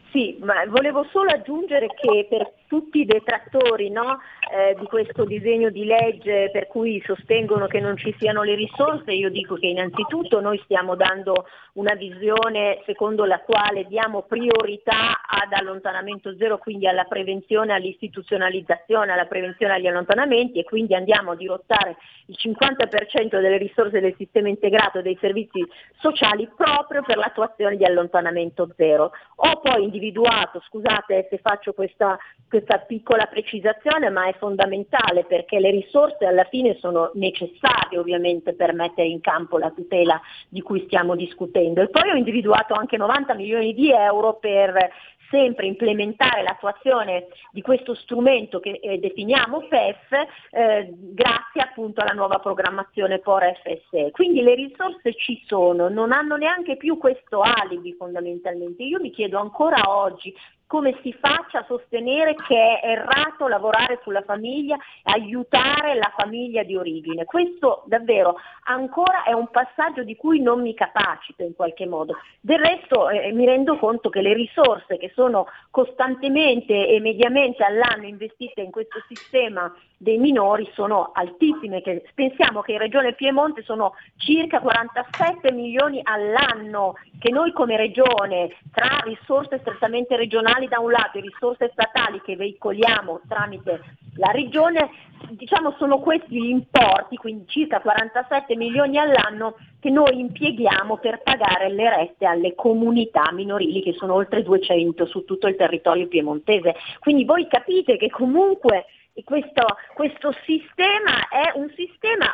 Sì, ma volevo solo aggiungere che per tutti i detrattori no, eh, di questo disegno di legge per cui sostengono che non ci siano le risorse, io dico che innanzitutto noi stiamo dando una visione secondo la quale diamo priorità ad allontanamento zero, quindi alla prevenzione, all'istituzionalizzazione, alla prevenzione agli allontanamenti e quindi andiamo a dirottare il 50% delle risorse del sistema integrato dei servizi sociali proprio per l'attuazione di allontanamento zero. Ho poi individuato, scusate se faccio questa questa piccola precisazione, ma è fondamentale perché le risorse alla fine sono necessarie ovviamente per mettere in campo la tutela di cui stiamo discutendo. E poi ho individuato anche 90 milioni di euro per sempre implementare l'attuazione di questo strumento che eh, definiamo PEF eh, grazie appunto alla nuova programmazione POR FSE. Quindi le risorse ci sono, non hanno neanche più questo alibi fondamentalmente. Io mi chiedo ancora oggi come si faccia a sostenere che è errato lavorare sulla famiglia e aiutare la famiglia di origine. Questo davvero ancora è un passaggio di cui non mi capacito in qualche modo. Del resto eh, mi rendo conto che le risorse che sono costantemente e mediamente all'anno investite in questo sistema dei minori sono altissime, che pensiamo che in Regione Piemonte sono circa 47 milioni all'anno che noi come Regione, tra risorse strettamente regionali da un lato e risorse statali che veicoliamo tramite la Regione, diciamo sono questi gli importi, quindi circa 47 milioni all'anno che noi impieghiamo per pagare le rette alle comunità minorili che sono oltre 200 su tutto il territorio piemontese. Quindi voi capite che comunque questo, questo, sistema è un sistema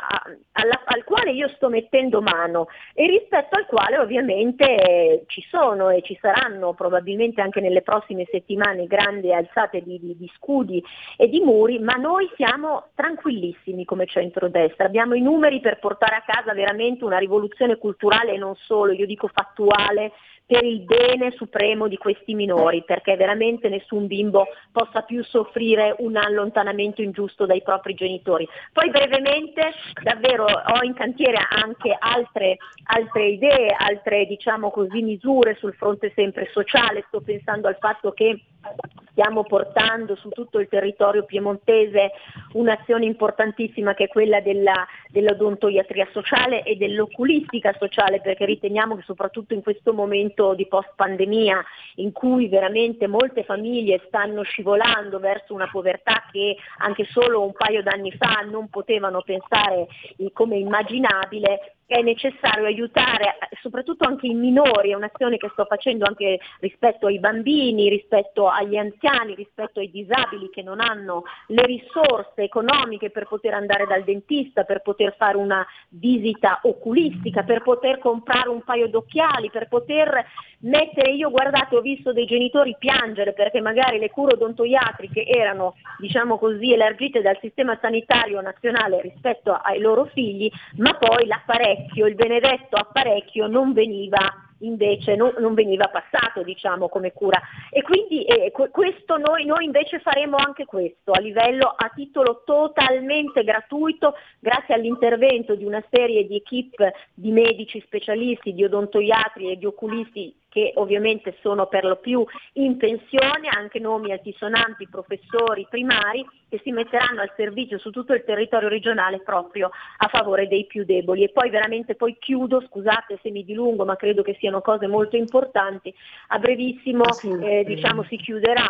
alla, al quale io sto mettendo mano e rispetto al quale ovviamente ci sono e ci saranno probabilmente anche nelle prossime settimane grandi alzate di, di, di scudi e di muri, ma noi siamo tranquillissimi come centrodestra, abbiamo i numeri per portare a casa veramente una rivoluzione culturale e non solo, io dico fattuale, per il bene supremo di questi minori, perché veramente nessun bimbo possa più soffrire un allontanamento ingiusto dai propri genitori. Poi brevemente, davvero ho in cantiere anche altre, altre idee, altre diciamo così, misure sul fronte sempre sociale, sto pensando al fatto che stiamo portando su tutto il territorio piemontese un'azione importantissima che è quella della dell'odontoiatria sociale e dell'oculistica sociale, perché riteniamo che soprattutto in questo momento di post pandemia, in cui veramente molte famiglie stanno scivolando verso una povertà che anche solo un paio d'anni fa non potevano pensare come immaginabile, è necessario aiutare soprattutto anche i minori, è un'azione che sto facendo anche rispetto ai bambini, rispetto agli anziani, rispetto ai disabili che non hanno le risorse economiche per poter andare dal dentista, per poter fare una visita oculistica, per poter comprare un paio d'occhiali, per poter mettere, io guardate ho visto dei genitori piangere perché magari le cure odontoiatriche erano diciamo così elargite dal sistema sanitario nazionale rispetto ai loro figli, ma poi l'apparecchio, il benedetto apparecchio non veniva invece non, non, veniva passato diciamo, come cura. E quindi eh, questo noi, noi, invece faremo anche questo a livello a titolo totalmente gratuito, grazie all'intervento di una serie di equip di medici specialisti, di odontoiatri e di oculisti che ovviamente sono per lo più in pensione, anche nomi altisonanti, professori primari, che si metteranno al servizio su tutto il territorio regionale proprio a favore dei più deboli. E poi veramente poi chiudo, scusate se mi dilungo, ma credo che siano cose molto importanti, a brevissimo eh, diciamo, si chiuderà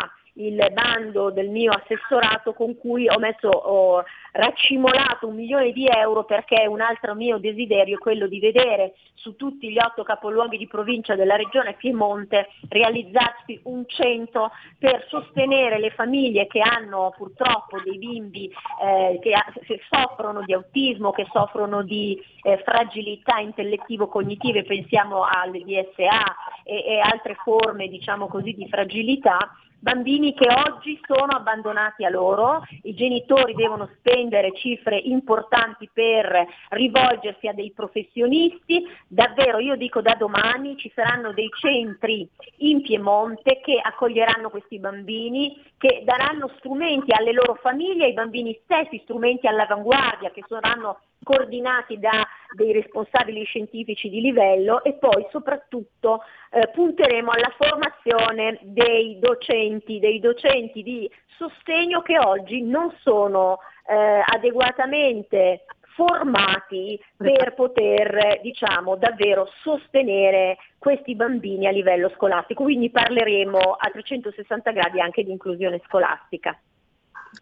il bando del mio assessorato con cui ho messo, ho raccimolato un milione di euro perché un altro mio desiderio è quello di vedere su tutti gli otto capoluoghi di provincia della regione Piemonte realizzarsi un centro per sostenere le famiglie che hanno purtroppo dei bimbi eh, che, che, soffrono di autismo, che soffrono di eh, fragilità intellettivo-cognitive, pensiamo alle DSA e, e altre forme diciamo così, di fragilità bambini che oggi sono abbandonati a loro, i genitori devono spendere cifre importanti per rivolgersi a dei professionisti, davvero io dico da domani ci saranno dei centri in Piemonte che accoglieranno questi bambini, che daranno strumenti alle loro famiglie, ai bambini stessi, strumenti all'avanguardia che saranno coordinati da dei responsabili scientifici di livello e poi soprattutto eh, punteremo alla formazione dei docenti, dei docenti di sostegno che oggi non sono eh, adeguatamente formati per poter diciamo davvero sostenere questi bambini a livello scolastico. Quindi parleremo a 360 gradi anche di inclusione scolastica.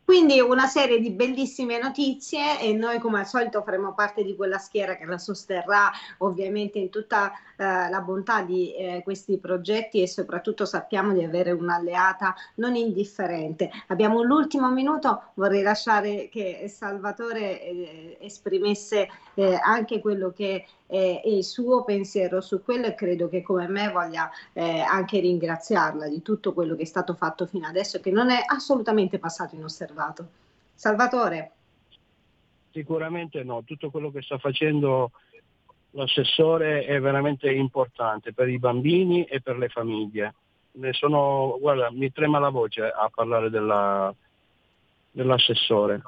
Quindi una serie di bellissime notizie e noi come al solito faremo parte di quella schiera che la sosterrà ovviamente in tutta eh, la bontà di eh, questi progetti e soprattutto sappiamo di avere un'alleata non indifferente. Abbiamo l'ultimo minuto, vorrei lasciare che Salvatore eh, esprimesse eh, anche quello che è il suo pensiero su quello e credo che come me voglia eh, anche ringraziarla di tutto quello che è stato fatto fino adesso che non è assolutamente passato inosservato. Salvatore. Sicuramente no, tutto quello che sta facendo l'assessore è veramente importante per i bambini e per le famiglie. Ne sono, guarda, mi trema la voce a parlare della, dell'assessore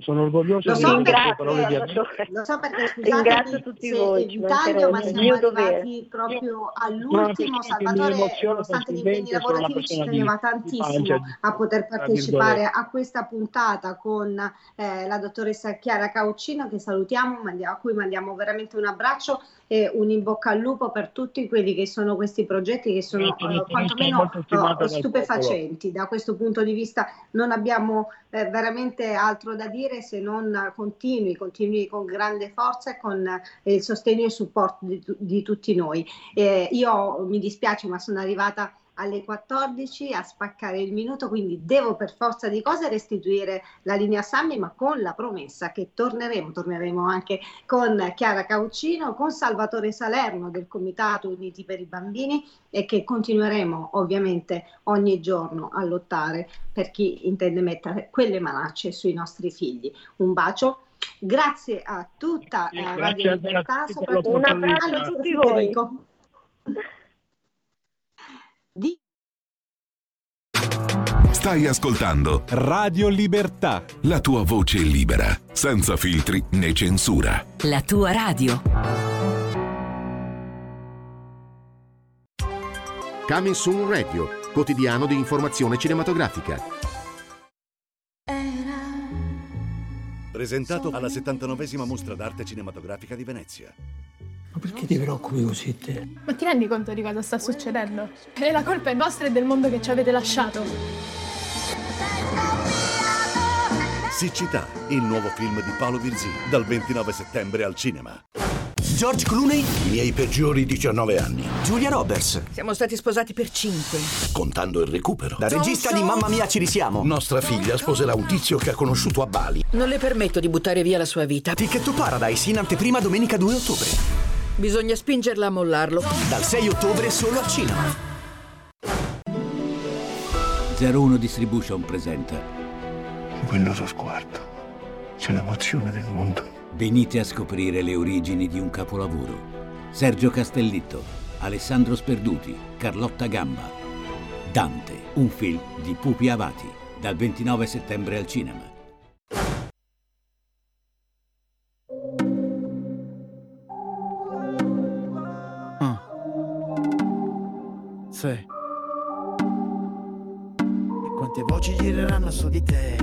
sono orgoglioso lo di so queste perché, parole di lo, lo so perché ringrazio tutti voi in taglio ma siamo arrivati dovere. proprio all'ultimo no, Salvatore nonostante gli impegni lavorativi ci teneva tantissimo a poter partecipare a questa puntata con eh, la dottoressa Chiara Cauccino che salutiamo a cui mandiamo veramente un abbraccio e un in bocca al lupo per tutti quelli che sono questi progetti che sono eh, quantomeno eh, stupefacenti da questo punto di vista non abbiamo eh, veramente altro da dire se non continui, continui con grande forza e con eh, il sostegno e il supporto di, di tutti noi. Eh, io mi dispiace ma sono arrivata alle 14 a spaccare il minuto, quindi devo per forza di cose restituire la linea Sammy, ma con la promessa che torneremo, torneremo anche con Chiara Cauccino, con Salvatore Salerno del Comitato Uniti per i Bambini e che continueremo ovviamente ogni giorno a lottare per chi intende mettere quelle manacce sui nostri figli. Un bacio. Grazie a tutta la Radio Libertà, soprattutto un abbraccio a tutti voi. Stai ascoltando Radio Libertà. La tua voce libera, senza filtri né censura. La tua radio. Coming Soon Radio, quotidiano di informazione cinematografica. presentato alla 79esima mostra d'arte cinematografica di Venezia. Ma perché ti preoccupi così te? Ma ti rendi conto di cosa sta succedendo? E la colpa è vostra e del mondo che ci avete lasciato. Siccità, il nuovo film di Paolo Virzì, dal 29 settembre al cinema. George Clooney? I miei peggiori 19 anni. Giulia Roberts? Siamo stati sposati per cinque. Contando il recupero. La regista di Mamma Mia ci risiamo. Nostra figlia sposerà un tizio che ha conosciuto a Bali. Non le permetto di buttare via la sua vita. Ticket to Paradise in anteprima domenica 2 ottobre. Bisogna spingerla a mollarlo. Dal 6 ottobre solo al cinema. 01 Distribution presenta In quello suo sguardo c'è l'emozione del mondo. Venite a scoprire le origini di un capolavoro. Sergio Castellitto, Alessandro Sperduti, Carlotta Gamba. Dante, un film di Pupi Avati, dal 29 settembre al cinema. Sì. Quante voci gireranno su di te?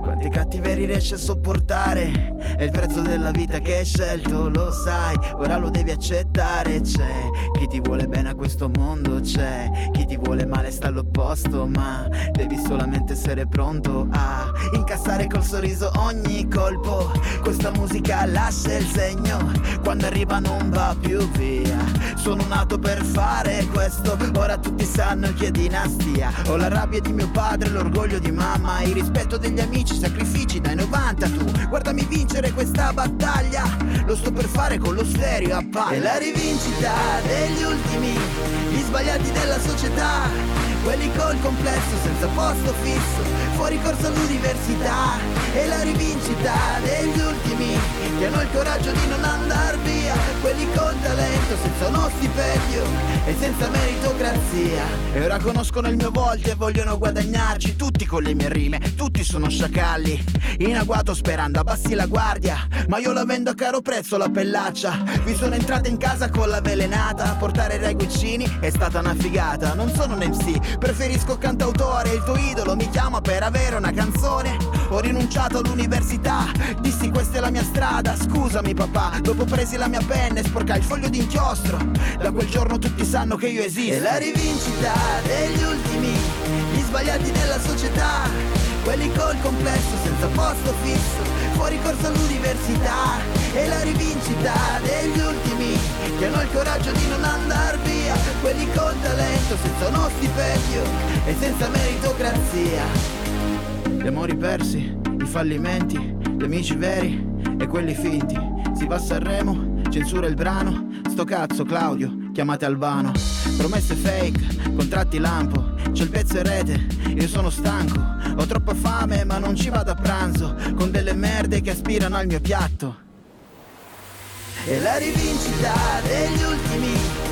Quante cattiverie riesci a sopportare? È il prezzo della vita che hai scelto, lo sai, ora lo devi accettare. C'è chi ti vuole bene a questo mondo, c'è chi ti vuole male sta all'opposto, ma devi solamente essere pronto a incassare col sorriso ogni colpo. Questa musica lascia il segno, quando arriva non va più via. Sono nato per fare questo, ora tutti sanno che è dinastia. Ho la rabbia di mio padre, l'orgoglio di mamma, il rispetto degli amici, sacrifici dai 90 tu. Guardami vincere questa battaglia, lo sto per fare con lo stereo a palla. È la rivincita degli ultimi, gli sbagliati della società, quelli col complesso senza posto fisso, fuori corso all'università. È la rivincita degli ultimi, che hanno il coraggio di non andar via, quelli col talento senza uno stipendio e senza meritocrazia. E ora conoscono il mio volto e vogliono guadagnarci, tutti con le mie rime, tutti sono sciacalli. In agguato sperando abbassi la guardia, ma io la vendo a caro prezzo la pellaccia. Vi sono entrata in casa con la velenata, portare i guiccini è stata una figata. Non sono un MC, preferisco cantautore, il tuo idolo mi chiama per avere una canzone. Ho rinunciato all'università, dissi questa è la mia strada, scusami papà, dopo presi la mia penna e sporcai il foglio d'inchiostro. Da quel giorno tutti sanno che io esisto. È la rivincita degli ultimi, gli sbagliati della società, quelli col complesso senza posto fisso, fuori corso all'università. È la rivincita degli ultimi, che hanno il coraggio di non andar via, quelli col talento senza uno stipendio e senza meritocrazia. Gli amori persi, i fallimenti, gli amici veri e quelli finti. Si va a Sanremo, censura il brano, sto cazzo Claudio, chiamate Albano. Promesse fake, contratti lampo, c'è il pezzo in rete, io sono stanco, ho troppa fame ma non ci vado a pranzo, con delle merde che aspirano al mio piatto. E la rivincita degli ultimi,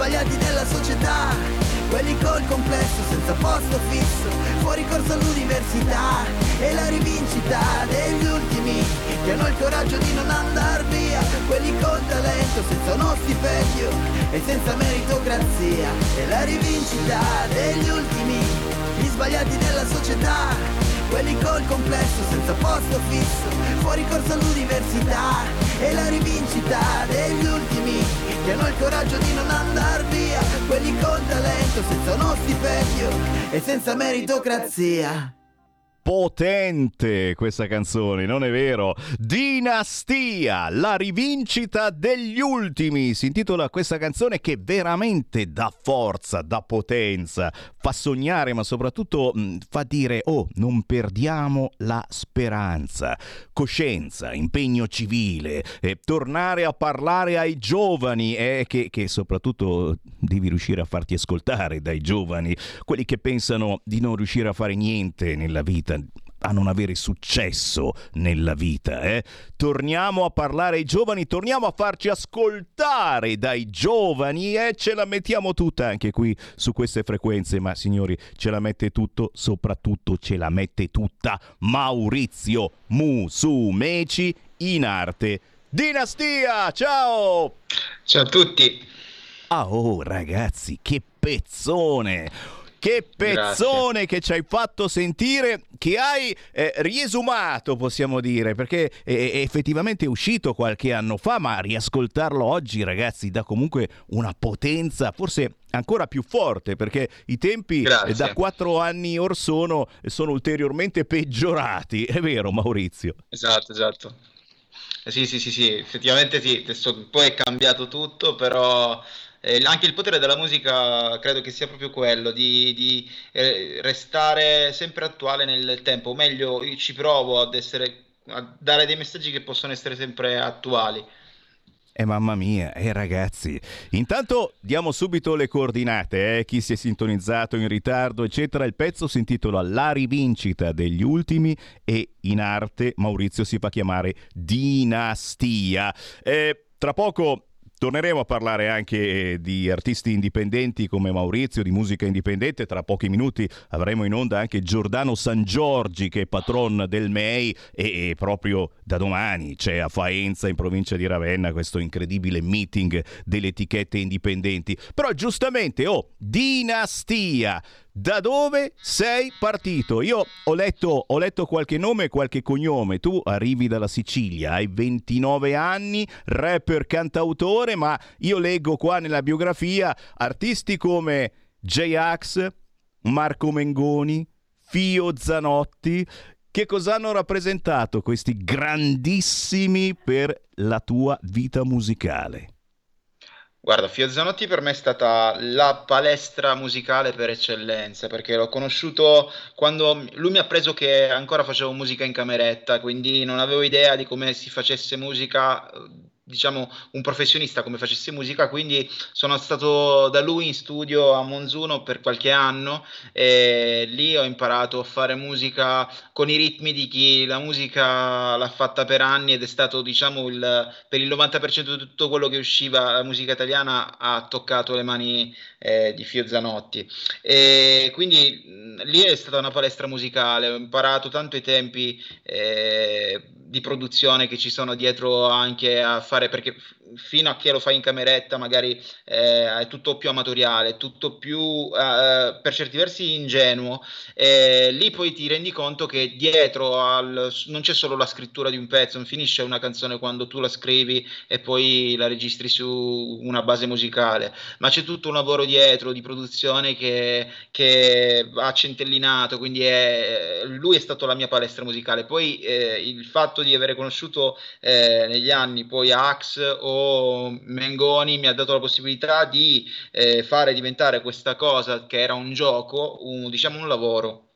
sbagliati della società, quelli col complesso senza posto fisso, fuori corso all'università. E la rivincita degli ultimi, che hanno il coraggio di non andar via, quelli col talento senza uno stipendio e senza meritocrazia. E la rivincita degli ultimi, gli sbagliati della società, quelli col complesso senza posto fisso, fuori corso all'università. E la rivincita degli ultimi, che hanno il coraggio di non andar via, quelli col talento senza uno stipendio e senza meritocrazia. Potente questa canzone, non è vero? Dinastia, la rivincita degli ultimi. Si intitola questa canzone che veramente dà forza, dà potenza, fa sognare, ma soprattutto mh, fa dire: oh, non perdiamo la speranza. Coscienza, impegno civile, eh, tornare a parlare ai giovani, eh, che, che soprattutto devi riuscire a farti ascoltare dai giovani, quelli che pensano di non riuscire a fare niente nella vita a non avere successo nella vita. Eh? Torniamo a parlare ai giovani, torniamo a farci ascoltare dai giovani e ce la mettiamo tutta anche qui su queste frequenze, ma signori ce la mette tutto, soprattutto ce la mette tutta Maurizio Musumeci in arte. Dinastia, ciao! Ciao a tutti! Ah, oh ragazzi, che pezzone! Che pezzone che ci hai fatto sentire, che hai eh, riesumato, possiamo dire, perché è, è effettivamente uscito qualche anno fa, ma riascoltarlo oggi, ragazzi, dà comunque una potenza, forse ancora più forte, perché i tempi eh, Grazie. da quattro anni or sono sono ulteriormente peggiorati. È vero, Maurizio? Esatto, esatto. Eh, Sì, sì, sì, sì, effettivamente sì, poi è cambiato tutto, però eh, anche il potere della musica credo che sia proprio quello, di, di, eh, restare sempre attuale nel tempo, o meglio, io ci provo ad essere, a dare dei messaggi che possono essere sempre attuali. Eh mamma mia, eh ragazzi. Intanto diamo subito le coordinate, eh? chi si è sintonizzato in ritardo, eccetera. Il pezzo si intitola La rivincita degli ultimi e in arte Maurizio si fa chiamare Dinastia. Eh, tra poco Torneremo a parlare anche eh, di artisti indipendenti come Maurizio, di musica indipendente. Tra pochi minuti avremo in onda anche Giordano San Giorgi, che è patron del MEI, e, e proprio da domani c'è a Faenza, in provincia di Ravenna, questo incredibile meeting delle etichette indipendenti. Però giustamente, oh, dinastia! Da dove sei partito? Io ho letto, ho letto qualche nome e qualche cognome. Tu arrivi dalla Sicilia, hai 29 anni, rapper, cantautore, ma io leggo qua nella biografia artisti come J-Ax, Marco Mengoni, Fio Zanotti. Che cosa hanno rappresentato questi grandissimi per la tua vita musicale? Guarda, Fio Zanotti per me è stata la palestra musicale per eccellenza, perché l'ho conosciuto quando lui mi ha preso che ancora facevo musica in cameretta, quindi non avevo idea di come si facesse musica, diciamo un professionista come facesse musica, quindi sono stato da lui in studio a Monzuno per qualche anno e lì ho imparato a fare musica con i ritmi di chi la musica l'ha fatta per anni ed è stato, diciamo, il, per il 90% di tutto quello che usciva la musica italiana ha toccato le mani eh, di Fio Zanotti. E quindi lì è stata una palestra musicale, ho imparato tanto i tempi eh, di produzione che ci sono dietro anche a fare, perché fino a che lo fai in cameretta magari eh, è tutto più amatoriale, tutto più eh, per certi versi ingenuo, e lì poi ti rendi conto che dietro al, non c'è solo la scrittura di un pezzo, non finisce una canzone quando tu la scrivi e poi la registri su una base musicale, ma c'è tutto un lavoro dietro di produzione che, che ha centellinato, quindi è, lui è stato la mia palestra musicale. Poi eh, il fatto di aver conosciuto eh, negli anni poi Ax o Mengoni mi ha dato la possibilità di eh, fare diventare questa cosa che era un gioco, un, diciamo un lavoro.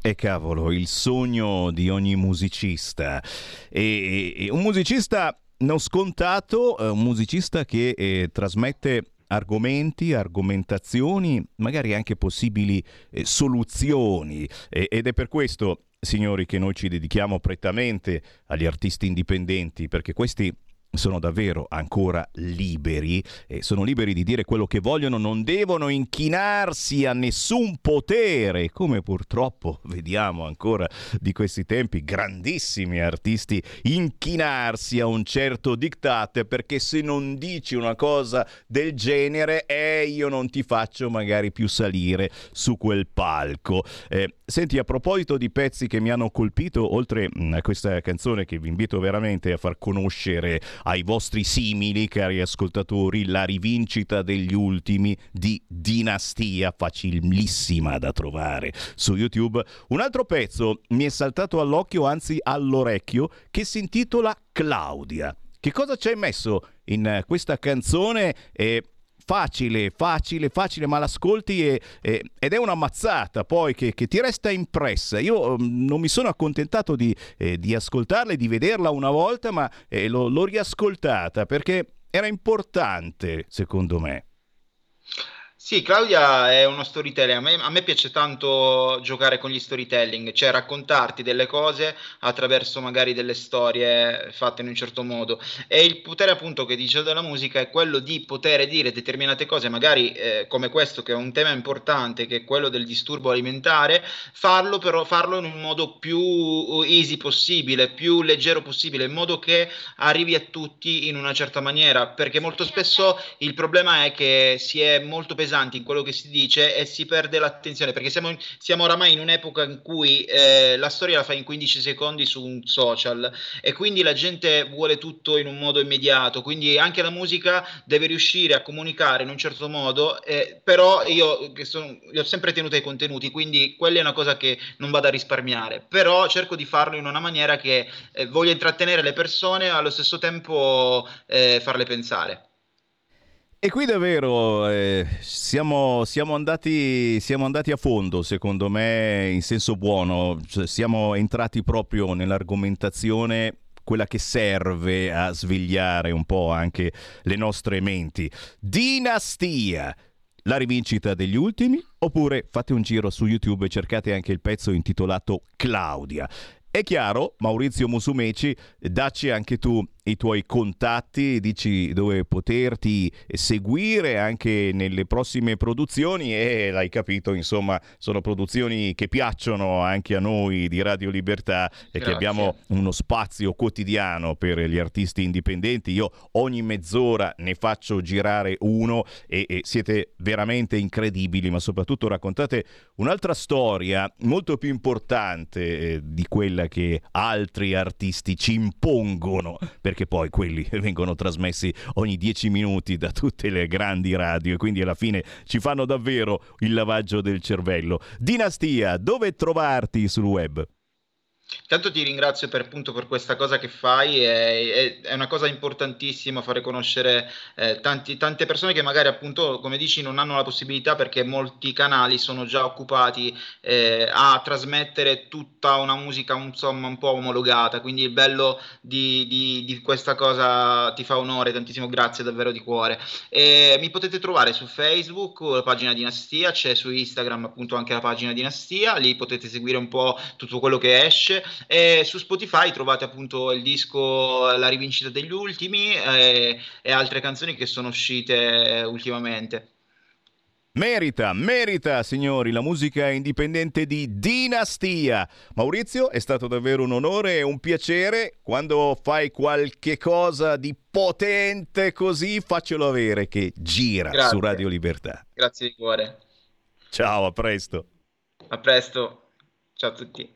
E cavolo, il sogno di ogni musicista. E, e un musicista non scontato, eh, un musicista che eh, trasmette argomenti, argomentazioni, magari anche possibili eh, soluzioni. E- ed è per questo, signori, che noi ci dedichiamo prettamente agli artisti indipendenti, perché questi sono davvero ancora liberi e sono liberi di dire quello che vogliono, non devono inchinarsi a nessun potere, come purtroppo vediamo ancora di questi tempi, grandissimi artisti inchinarsi a un certo diktat perché se non dici una cosa del genere, eh, io non ti faccio magari più salire su quel palco. Eh, senti, a proposito di pezzi che mi hanno colpito, oltre mh, a questa canzone che vi invito veramente a far conoscere ai vostri simili, cari ascoltatori, la rivincita degli ultimi di Dinastia, facilissima da trovare su YouTube. Un altro pezzo mi è saltato all'occhio, anzi all'orecchio, che si intitola Claudia. Che cosa ci hai messo in eh, questa canzone? Eh, facile, facile, facile, ma l'ascolti e, e- ed è una mazzata poi che, che ti resta impressa. Io mm, non mi sono accontentato di, eh, di ascoltarla e di vederla una volta, ma eh, l'ho, l'ho riascoltata perché era importante, secondo me. Sì, Claudia è uno storyteller. A me, a me piace tanto giocare con gli storytelling, cioè raccontarti delle cose attraverso magari delle storie fatte in un certo modo. E il potere, appunto, che dice della musica è quello di poter dire determinate cose, magari eh, come questo, che è un tema importante, che è quello del disturbo alimentare, farlo però farlo in un modo più easy possibile, più leggero possibile, in modo che arrivi a tutti in una certa maniera, perché molto spesso il problema è che si è molto pesanti pesanti in quello che si dice e si perde l'attenzione perché siamo, siamo oramai in un'epoca in cui eh, la storia la fai in 15 secondi su un social e quindi la gente vuole tutto in un modo immediato, quindi anche la musica deve riuscire a comunicare in un certo modo, eh, però io sono, io ho sempre tenuto ai contenuti, quindi quella è una cosa che non vado a risparmiare, però cerco di farlo in una maniera che eh, voglia intrattenere le persone e allo stesso tempo eh, farle pensare. E qui davvero eh, siamo, siamo andati, siamo andati a fondo, secondo me, in senso buono. Cioè, siamo entrati proprio nell'argomentazione quella che serve a svegliare un po' anche le nostre menti. Dinastia. La rivincita degli ultimi? Oppure fate un giro su YouTube e cercate anche il pezzo intitolato Claudia. È chiaro, Maurizio Musumeci, dacci anche tu i tuoi contatti, dici dove poterti seguire anche nelle prossime produzioni e l'hai capito, insomma, sono produzioni che piacciono anche a noi di Radio Libertà e che abbiamo uno spazio quotidiano per gli artisti indipendenti. Io ogni mezz'ora ne faccio girare uno e, e siete veramente incredibili, ma soprattutto raccontate un'altra storia molto più importante eh, di quella che altri artisti ci impongono, perché poi quelli vengono trasmessi ogni dieci minuti da tutte le grandi radio e quindi alla fine ci fanno davvero il lavaggio del cervello. Dinastia, dove trovarti sul web? Intanto ti ringrazio per, appunto, per questa cosa che fai, è, è- una cosa importantissima fare conoscere eh, tanti- tante persone che magari appunto, come dici, non hanno la possibilità perché molti canali sono già occupati eh, a trasmettere tutta una musica insomma un po' omologata, quindi il bello di, di- di questa cosa ti fa onore, tantissimo. Grazie davvero di cuore. E mi potete trovare su Facebook, la pagina Dinastia, c'è su Instagram appunto anche la pagina Dinastia, lì potete seguire un po' tutto quello che esce e su Spotify trovate appunto il disco La rivincita degli ultimi eh, e altre canzoni che sono uscite ultimamente. Merita, merita, signori, la musica indipendente di Dinastia. Maurizio, è stato davvero un onore e un piacere. Quando fai qualche cosa di potente così, faccelo avere che gira Grazie. su Radio Libertà. Grazie di cuore. Ciao, a presto. A presto. Ciao a tutti.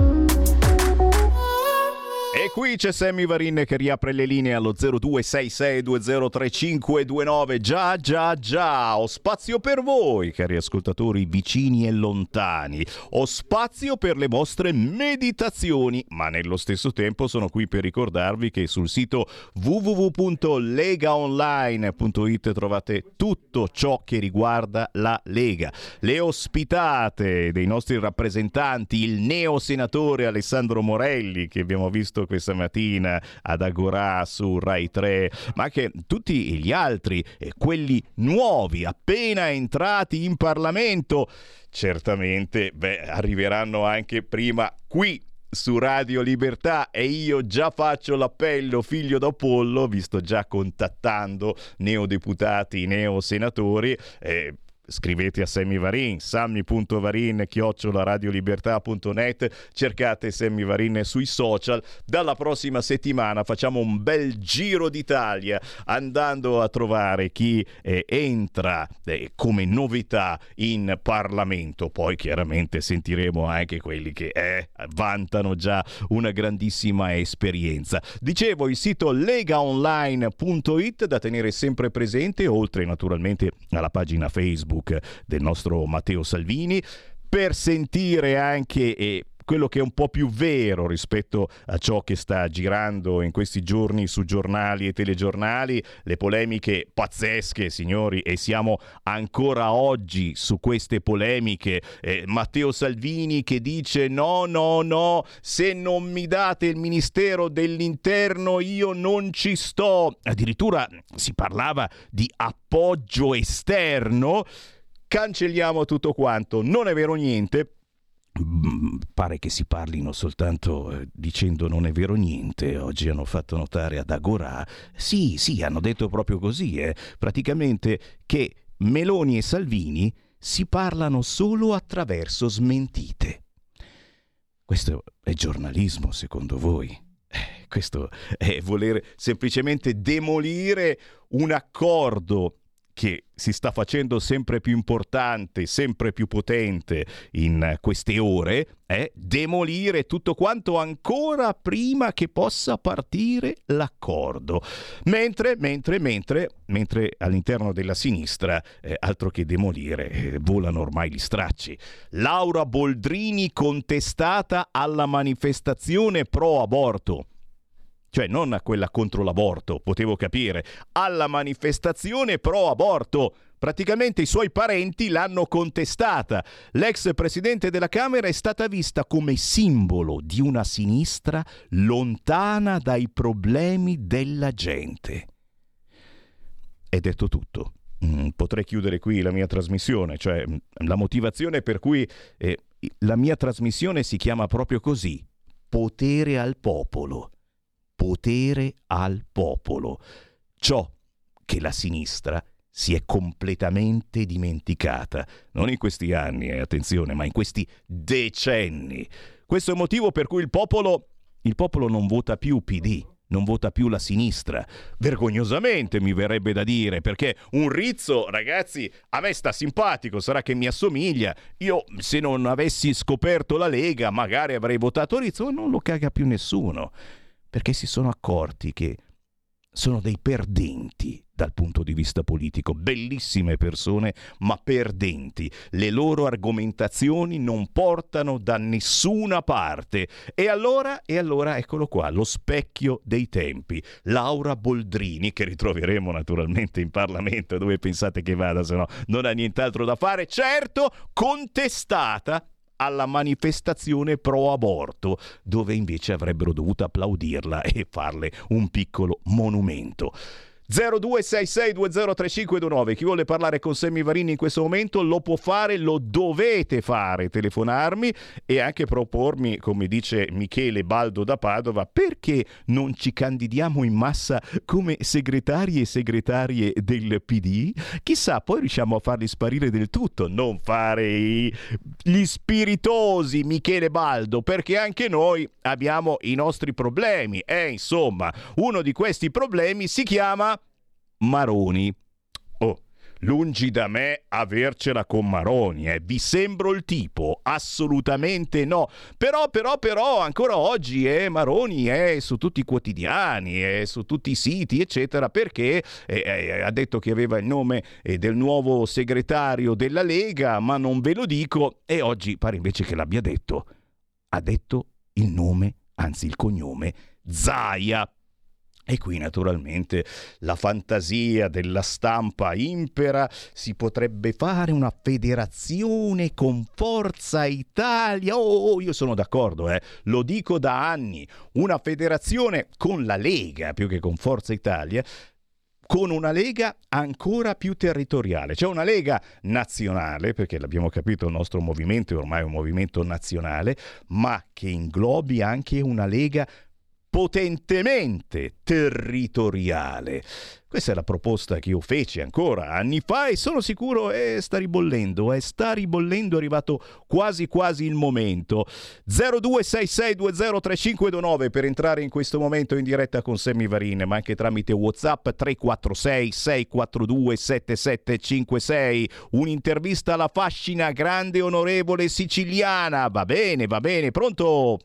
E qui c'è Sammy Varin che riapre le linee allo 0266203529. Già, già, già, ho spazio per voi, cari ascoltatori vicini e lontani. Ho spazio per le vostre meditazioni, ma nello stesso tempo sono qui per ricordarvi che sul sito www.legaonline.it trovate tutto ciò che riguarda la Lega. Le ospitate dei nostri rappresentanti, il neo senatore Alessandro Morelli che abbiamo visto questa mattina ad Agorà su Rai 3, ma anche tutti gli altri, quelli nuovi, appena entrati in Parlamento, certamente beh, arriveranno anche prima qui su Radio Libertà e io già faccio l'appello figlio d'Apollo, vi sto già contattando neodeputati, neosenatori. Eh, Scrivete a Sammy Varin, sammy.varin radiolibertà.net, cercate Sammy Varin sui social. Dalla prossima settimana facciamo un bel giro d'Italia andando a trovare chi eh, entra eh, come novità in Parlamento. Poi chiaramente sentiremo anche quelli che eh, vantano già una grandissima esperienza. Dicevo il sito legaonline.it da tenere sempre presente, oltre naturalmente alla pagina Facebook del nostro Matteo Salvini, per sentire anche eh, quello che è un po' più vero rispetto a ciò che sta girando in questi giorni su giornali e telegiornali, le polemiche pazzesche, signori, e siamo ancora oggi su queste polemiche. Eh, Matteo Salvini che dice no, no, no, se non mi date il Ministero dell'Interno io non ci sto. Addirittura si parlava di appoggio esterno. Cancelliamo tutto quanto, non è vero niente. Mm, Pare che si parlino soltanto eh, dicendo non è vero niente. Oggi hanno fatto notare ad Agorà. Sì, sì, hanno detto proprio così, eh, praticamente che Meloni e Salvini si parlano solo attraverso smentite. Questo è giornalismo secondo voi? Eh, questo è voler semplicemente demolire un accordo che si sta facendo sempre più importante, sempre più potente in queste ore, è demolire tutto quanto ancora prima che possa partire l'accordo. Mentre, mentre, mentre, mentre all'interno della sinistra, eh, altro che demolire, eh, volano ormai gli stracci. Laura Boldrini contestata alla manifestazione pro aborto cioè non a quella contro l'aborto, potevo capire, alla manifestazione pro aborto. Praticamente i suoi parenti l'hanno contestata. L'ex presidente della Camera è stata vista come simbolo di una sinistra lontana dai problemi della gente. È detto tutto. Mm, potrei chiudere qui la mia trasmissione, cioè mm, la motivazione per cui eh, la mia trasmissione si chiama proprio così, potere al popolo potere al popolo, ciò che la sinistra si è completamente dimenticata, non in questi anni, eh, attenzione, ma in questi decenni. Questo è il motivo per cui il popolo, il popolo non vota più PD, non vota più la sinistra. Vergognosamente mi verrebbe da dire, perché un Rizzo, ragazzi, a me sta simpatico, sarà che mi assomiglia. Io, se non avessi scoperto la Lega, magari avrei votato Rizzo, non lo caga più nessuno perché si sono accorti che sono dei perdenti dal punto di vista politico, bellissime persone, ma perdenti. Le loro argomentazioni non portano da nessuna parte. E allora, e allora eccolo qua, lo specchio dei tempi. Laura Boldrini, che ritroveremo naturalmente in Parlamento, dove pensate che vada, se no non ha nient'altro da fare, certo, contestata alla manifestazione pro aborto, dove invece avrebbero dovuto applaudirla e farle un piccolo monumento. 0266203529. Chi vuole parlare con Sammy Varini in questo momento lo può fare, lo dovete fare, telefonarmi e anche propormi, come dice Michele Baldo da Padova, perché non ci candidiamo in massa come segretari e segretarie del PD? Chissà, poi riusciamo a farli sparire del tutto, non fare gli spiritosi Michele Baldo, perché anche noi abbiamo i nostri problemi e insomma, uno di questi problemi si chiama Maroni. Oh, lungi da me avercela con Maroni, eh. vi sembro il tipo? Assolutamente no. Però, però, però, ancora oggi eh, Maroni è su tutti i quotidiani, è su tutti i siti, eccetera, perché eh, eh, ha detto che aveva il nome eh, del nuovo segretario della Lega, ma non ve lo dico, e oggi pare invece che l'abbia detto. Ha detto il nome, anzi il cognome, Zaia. E qui naturalmente la fantasia della stampa impera, si potrebbe fare una federazione con Forza Italia. Oh, io sono d'accordo, eh. lo dico da anni, una federazione con la Lega più che con Forza Italia con una lega ancora più territoriale, cioè una lega nazionale, perché l'abbiamo capito, il nostro movimento è ormai un movimento nazionale, ma che inglobi anche una lega potentemente territoriale. Questa è la proposta che io feci ancora anni fa e sono sicuro eh, sta ribollendo, eh, sta ribollendo, è arrivato quasi quasi il momento. 0266203529 per entrare in questo momento in diretta con Sammy Varin, ma anche tramite WhatsApp 346 642 7756. Un'intervista alla fascina grande onorevole siciliana. Va bene, va bene, pronto?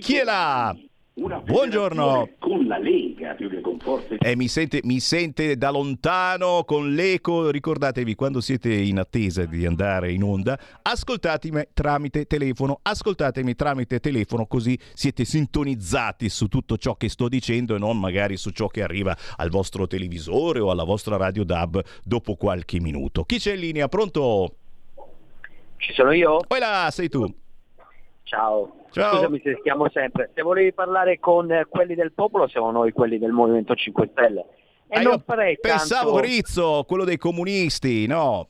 Chi è là? Buongiorno. Con la Lega più che con Forza eh, mi, sente, mi sente da lontano con l'eco. Ricordatevi quando siete in attesa di andare in onda, ascoltatemi tramite telefono. Ascoltatemi tramite telefono, così siete sintonizzati su tutto ciò che sto dicendo e non magari su ciò che arriva al vostro televisore o alla vostra radio DAB dopo qualche minuto. Chi c'è in linea? Pronto? Ci sono io? Poi là, sei tu. Ciao. Ciao. Scusami se stiamo sempre. Se volevi parlare con eh, quelli del popolo, siamo noi quelli del Movimento 5 Stelle. E Ah, non farei pensavo tanto... Rizzo, quello dei comunisti, no?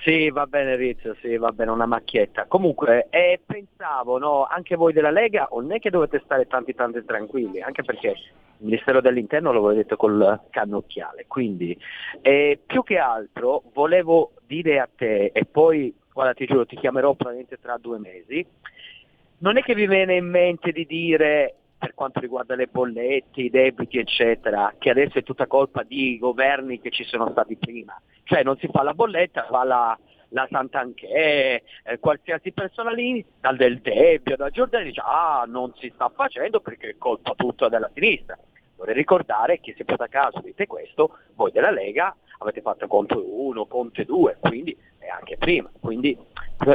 Sì, va bene Rizzo, sì, va bene, una macchietta. Comunque, eh, pensavo, no, anche voi della Lega, non è che dovete stare tanti tanti tranquilli, anche perché il Ministero dell'Interno lo avete detto col cannocchiale. Quindi, eh, più che altro, volevo dire a te, e poi guarda ti giuro ti chiamerò probabilmente tra due mesi, non è che vi viene in mente di dire per quanto riguarda le bollette, i debiti eccetera, che adesso è tutta colpa di governi che ci sono stati prima, cioè non si fa la bolletta, va la, la Sant'Anché, eh, qualsiasi persona lì, dal Del Debbio, da Giordani, dice ah non si sta facendo perché è colpa tutta della sinistra. Vorrei ricordare che se per caso dite questo, voi della Lega avete fatto Conte 1, Conte 2, quindi e anche prima, quindi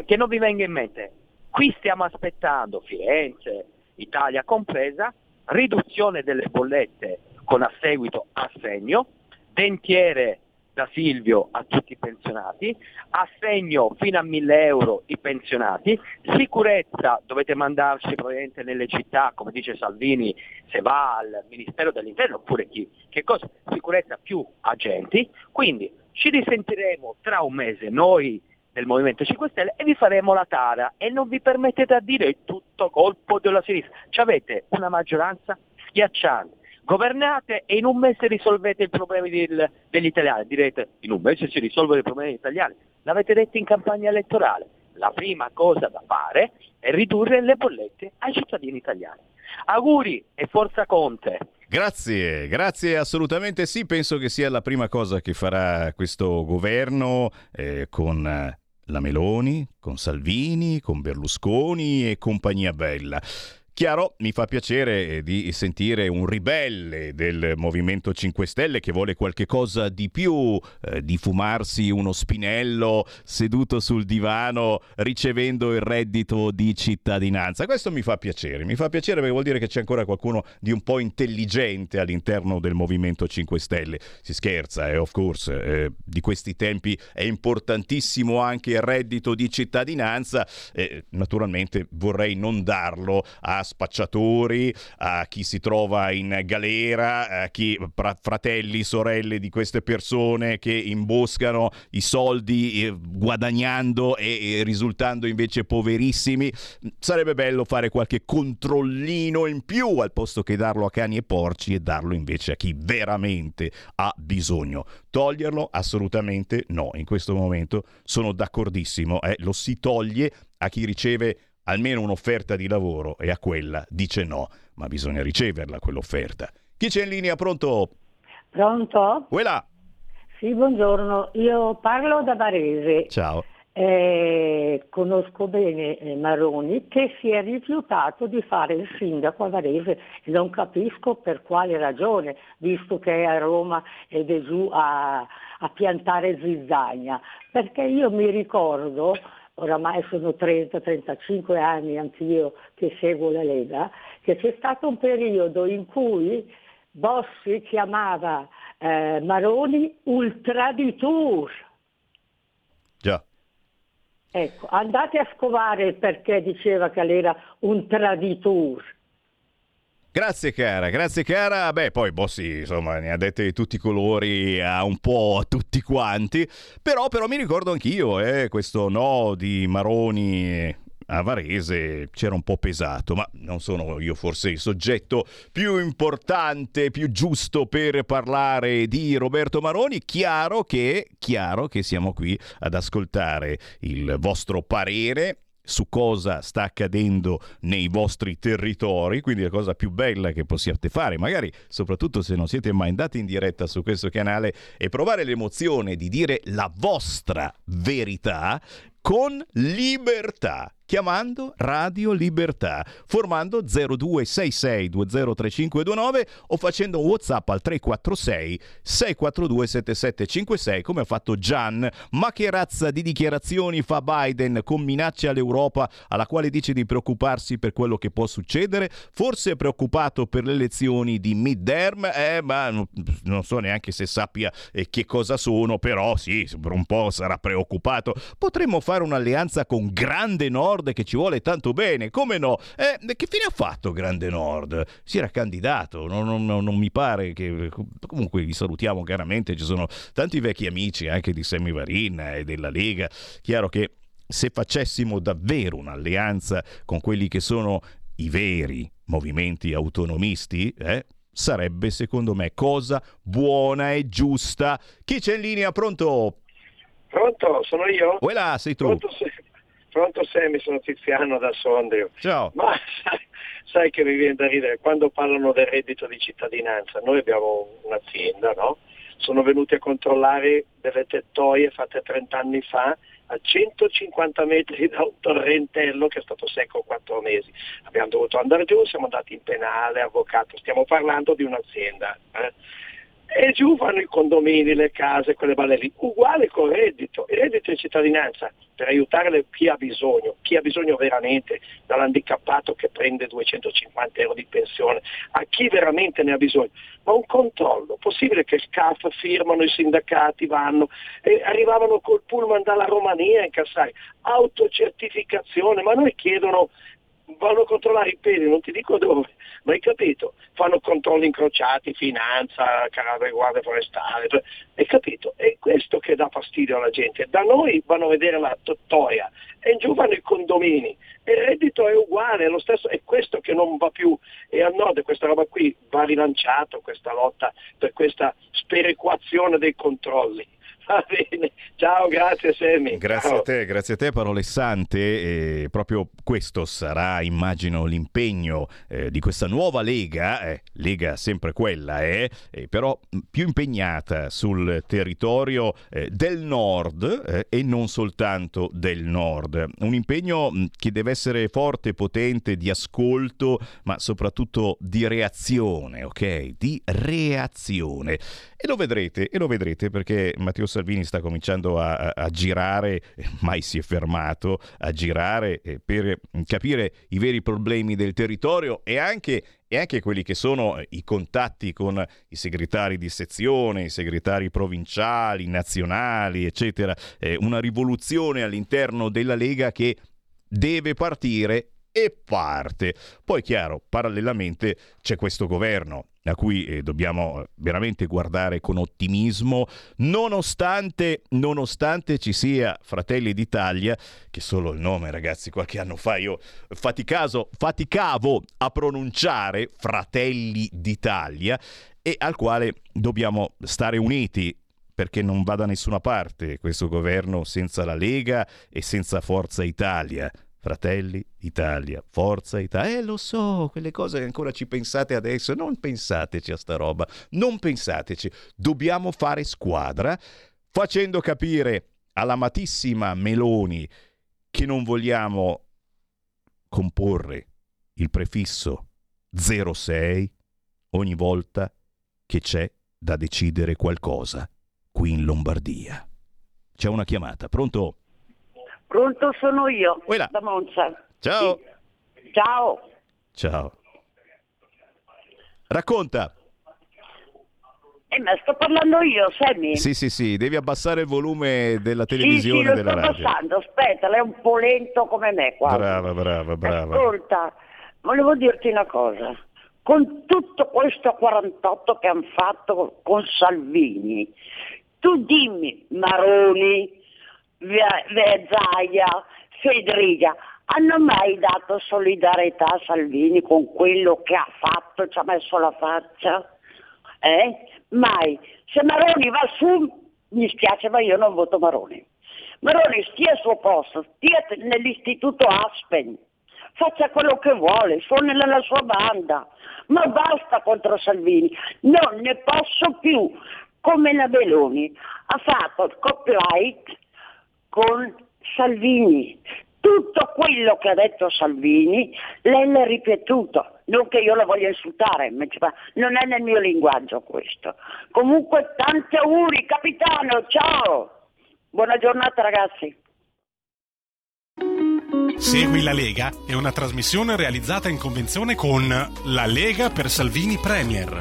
che non vi venga in mente, qui stiamo aspettando Firenze, Italia compresa, riduzione delle bollette con a seguito assegno, dentiere da Silvio a tutti i pensionati, assegno fino a 1000 euro i pensionati, sicurezza dovete mandarci probabilmente nelle città, come dice Salvini, se va al Ministero dell'Interno oppure chi, che cosa? Sicurezza più agenti, quindi ci risentiremo tra un mese noi del Movimento 5 Stelle e vi faremo la tara e non vi permettete a dire tutto colpo della sinistra, ci avete una maggioranza schiacciante governate e in un mese risolvete i problemi del- degli italiani. Direte, in un mese si risolvono i problemi degli italiani. L'avete detto in campagna elettorale. La prima cosa da fare è ridurre le bollette ai cittadini italiani. Auguri e forza Conte. Grazie, grazie assolutamente sì, penso che sia la prima cosa che farà questo governo eh, con eh, la Meloni, con Salvini, con Berlusconi e compagnia bella. Chiaro, mi fa piacere eh, di sentire un ribelle del Movimento 5 Stelle che vuole qualche cosa di più, eh, di fumarsi uno spinello seduto sul divano ricevendo il reddito di cittadinanza. Questo mi fa piacere, mi fa piacere perché vuol dire che c'è ancora qualcuno di un po' intelligente all'interno del Movimento 5 Stelle. Si scherza, eh, of course, eh, di questi tempi è importantissimo anche il reddito di cittadinanza. Eh, naturalmente vorrei non darlo a spacciatori, a chi si trova in galera, a chi fra- fratelli, sorelle di queste persone che imboscano i soldi eh, guadagnando e, e risultando invece poverissimi. Sarebbe bello fare qualche controllino in più al posto che darlo a cani e porci e darlo invece a chi veramente ha bisogno. Toglierlo? Assolutamente no. In questo momento sono d'accordissimo. eh, Lo si toglie a chi riceve almeno un'offerta di lavoro e a quella dice no, ma bisogna riceverla quell'offerta. Chi c'è in linea? Pronto? Pronto? Quella. Sì, buongiorno. Io parlo da Varese. Ciao. Eh, conosco bene eh, Maroni che si è rifiutato di fare il sindaco a Varese e non capisco per quale ragione, visto che è a Roma ed è giù a, a piantare zizzagna. Perché io mi ricordo, oramai sono 30-35 anni anch'io che seguo la Lega, che c'è stato un periodo in cui Bossi chiamava eh, Maroni ultraditur. Già. Ecco, andate a scovare perché diceva che era un traditur. Grazie cara, grazie cara. Beh, poi Bossi, insomma, ne ha dette di tutti i colori a un po' a tutti quanti. Però, però mi ricordo anch'io, eh, questo no di Maroni a Varese c'era un po' pesato, ma non sono io forse il soggetto più importante, più giusto per parlare di Roberto Maroni. Chiaro che, chiaro che siamo qui ad ascoltare il vostro parere su cosa sta accadendo nei vostri territori, quindi la cosa più bella che possiate fare, magari soprattutto se non siete mai andati in diretta su questo canale, è provare l'emozione di dire la vostra verità con libertà chiamando Radio Libertà, formando 0266203529 o facendo un WhatsApp al 346 642 7756 come ha fatto Gian. Ma che razza di dichiarazioni fa Biden con minacce all'Europa alla quale dice di preoccuparsi per quello che può succedere? Forse è preoccupato per le elezioni di midterm, eh, ma non so neanche se sappia eh, che cosa sono, però sì, per un po' sarà preoccupato. Potremmo fare un'alleanza con Grande Nord che ci vuole tanto bene, come no? Eh, che fine ha fatto Grande Nord? Si era candidato, non, non- non- mi pare che... Comunque vi salutiamo chiaramente, ci sono tanti vecchi amici anche di Sammy Varin e della Lega. Chiaro che se facessimo davvero un'alleanza con quelli che sono i veri movimenti autonomisti, eh, sarebbe secondo me cosa buona e giusta. Chi c'è in linea? Pronto? Pronto, sono io? Quella sei tu. Pronto, sì. Pronto Sammy, sono Tiziano da Sondrio. Ciao. Ma sai, sai che mi viene da ridere quando parlano del reddito di cittadinanza. Noi abbiamo un'azienda, no? Sono venuti a controllare delle tettoie fatte 30 anni fa a 150 metri da un torrentello che è stato secco 4 mesi. Abbiamo dovuto andare giù, siamo andati in penale, avvocato, stiamo parlando di un'azienda. eh. E giù vanno i condomini, le case, quelle balle lì, uguale col reddito, il reddito di cittadinanza per aiutare chi ha bisogno, chi ha bisogno veramente, dall'handicappato che prende 250 euro di pensione, a chi veramente ne ha bisogno, ma un controllo, possibile che SCAF firmano i sindacati, vanno, arrivavano col pullman dalla Romania a incassare, autocertificazione, ma noi chiedono vanno a controllare i peli, non ti dico dove, ma hai capito? Fanno controlli incrociati, finanza, carabinieri, guardia forestale, cioè, hai capito? È questo che dà fastidio alla gente. Da noi vanno a vedere la tottoia e in giù vanno i condomini il reddito è uguale, è lo stesso, è questo che non va più e al nord questa roba qui va rilanciato, questa lotta per questa sperequazione dei controlli. Va bene, ciao, grazie Semi. Grazie Ciao. a te, grazie a te, parole sante. E proprio questo sarà, immagino, l'impegno eh, di questa nuova Lega, eh, Lega sempre quella, eh, però più impegnata sul territorio eh, del nord eh, e non soltanto del nord. Un impegno mh, che deve essere forte, potente, di ascolto, ma soprattutto di reazione, ok? Di reazione. E lo vedrete, e lo vedrete perché Matteo Salvini sta cominciando a, a- girare, mai si è fermato, a girare eh, per capire i veri problemi del territorio e anche, e anche quelli che sono eh, i contatti con i segretari di sezione, i segretari provinciali, nazionali, eccetera. Eh, una rivoluzione all'interno della Lega che deve partire e parte. Poi chiaro, parallelamente c'è questo governo a cui eh, dobbiamo eh, veramente guardare con ottimismo, nonostante, nonostante ci sia Fratelli d'Italia, che solo il nome ragazzi qualche anno fa io faticaso, faticavo a pronunciare Fratelli d'Italia e al quale dobbiamo stare uniti perché non va da nessuna parte questo governo senza la Lega e senza Forza Italia. Fratelli Italia, Forza Italia. Eh, lo so, quelle cose che ancora ci pensate adesso. Non pensateci a sta roba, non pensateci. Dobbiamo fare squadra facendo capire all'amatissima Meloni che non vogliamo comporre il prefisso 06 ogni volta che c'è da decidere qualcosa qui in Lombardia. C'è una chiamata, pronto? Pronto sono io, Uela. da Monza. Ciao. Sì. Ciao. Ciao. Racconta. Eh, ma sto parlando io, Sammy. Sì, sì, sì, devi abbassare il volume della sì, televisione sì, lo della sto radio. passando. Aspetta, lei è un po' lento come me qua. Brava, brava, brava. Ascolta, volevo dirti una cosa. Con tutto questo 48 che hanno fatto con Salvini, tu dimmi, Maroni, Verzaia, Federica, hanno mai dato solidarietà a Salvini con quello che ha fatto, ci ha messo la faccia? Eh? Mai. Se Maroni va su, mi spiace, ma io non voto Maroni. Maroni stia al suo posto, stia nell'istituto Aspen, faccia quello che vuole, suoni nella sua banda, ma basta contro Salvini, non ne posso più. Come la Meloni ha fatto il copyright con Salvini. Tutto quello che ha detto Salvini, lei l'ha ripetuto. Non che io la voglia insultare, ma non è nel mio linguaggio questo. Comunque tanti auguri, capitano, ciao! Buona giornata ragazzi. Segui la Lega è una trasmissione realizzata in convenzione con La Lega per Salvini Premier.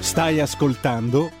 Stai ascoltando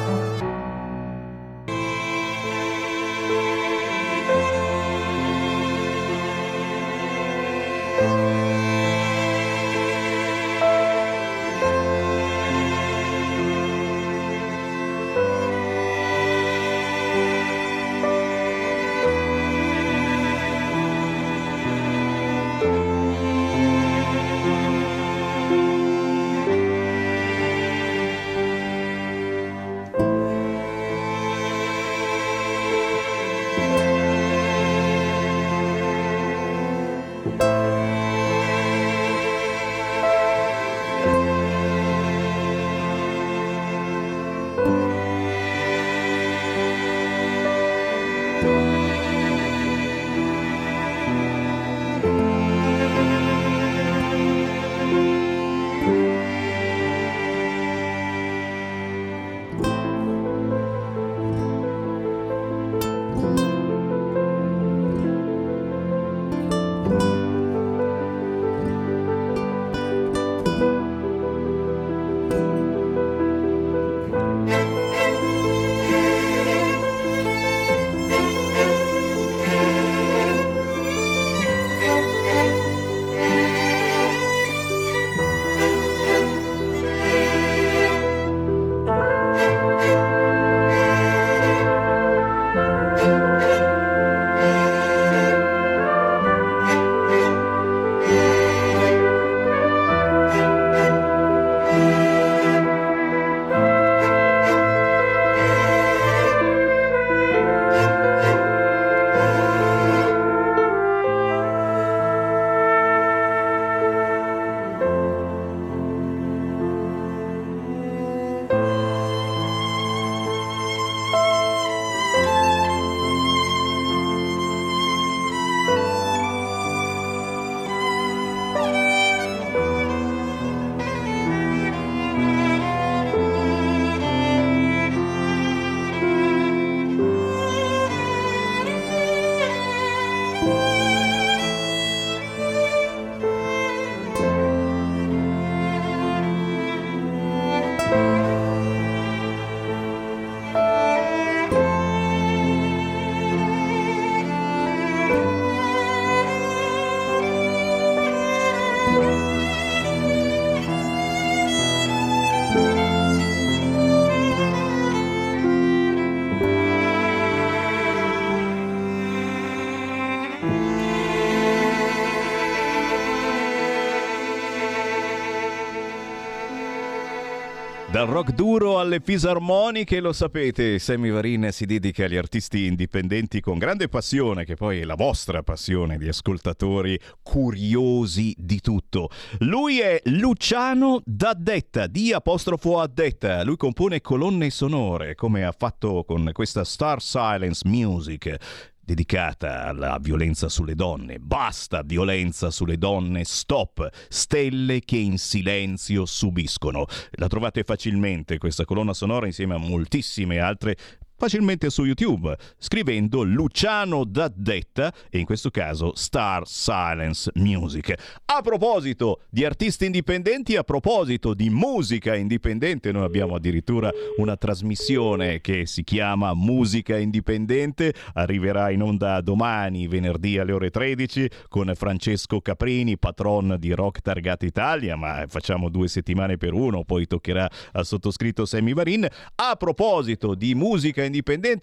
Rock duro alle fisarmoniche, lo sapete, Sammy Varin si dedica agli artisti indipendenti con grande passione, che poi è la vostra passione di ascoltatori curiosi di tutto. Lui è Luciano D'Addetta, di apostrofo Addetta. Lui compone colonne sonore, come ha fatto con questa Star Silence Music dedicata alla violenza sulle donne. Basta violenza sulle donne, stop. Stelle che in silenzio subiscono. La trovate facilmente questa colonna sonora insieme a moltissime altre facilmente su YouTube scrivendo Luciano D'Addetta e in questo caso Star Silence Music. A proposito di artisti indipendenti, a proposito di musica indipendente, noi abbiamo addirittura una trasmissione che si chiama Musica Indipendente, arriverà in onda domani, venerdì alle ore 13 con Francesco Caprini, patron di Rock Targata Italia, ma facciamo due settimane per uno, poi toccherà al sottoscritto Sammy Varin. A proposito di musica indipendente,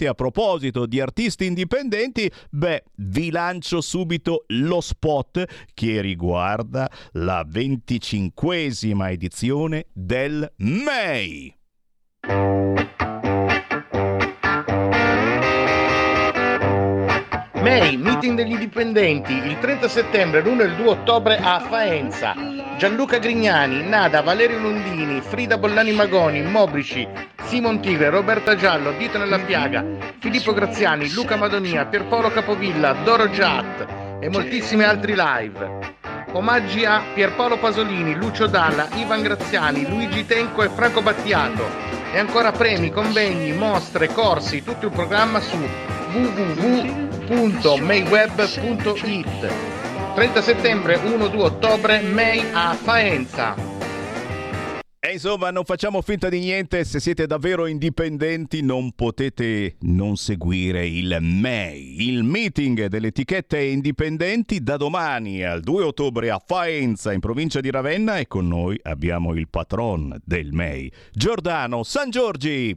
a proposito di artisti indipendenti, beh, vi lancio subito lo spot che riguarda la venticinquesima edizione del MEI. MEI, meeting degli indipendenti, il 30 settembre, l'1 e il 2 ottobre a Faenza. Gianluca Grignani, Nada, Valerio Lundini, Frida Bollani Magoni, Mobrici, Simon Tigre, Roberta Giallo, Dito nella Piaga, Filippo Graziani, Luca Madonia, Pierpaolo Capovilla, Doro Giat e moltissimi altri live. Omaggi a Pierpaolo Pasolini, Lucio Dalla, Ivan Graziani, Luigi Tenco e Franco Battiato. E ancora premi, convegni, mostre, corsi, tutto il programma su www.mayweb.it 30 settembre 1-2 ottobre May a Faenza e insomma, non facciamo finta di niente, se siete davvero indipendenti non potete non seguire il MEI, il meeting delle etichette indipendenti da domani al 2 ottobre a Faenza in provincia di Ravenna e con noi abbiamo il patron del MEI, Giordano San Giorgi.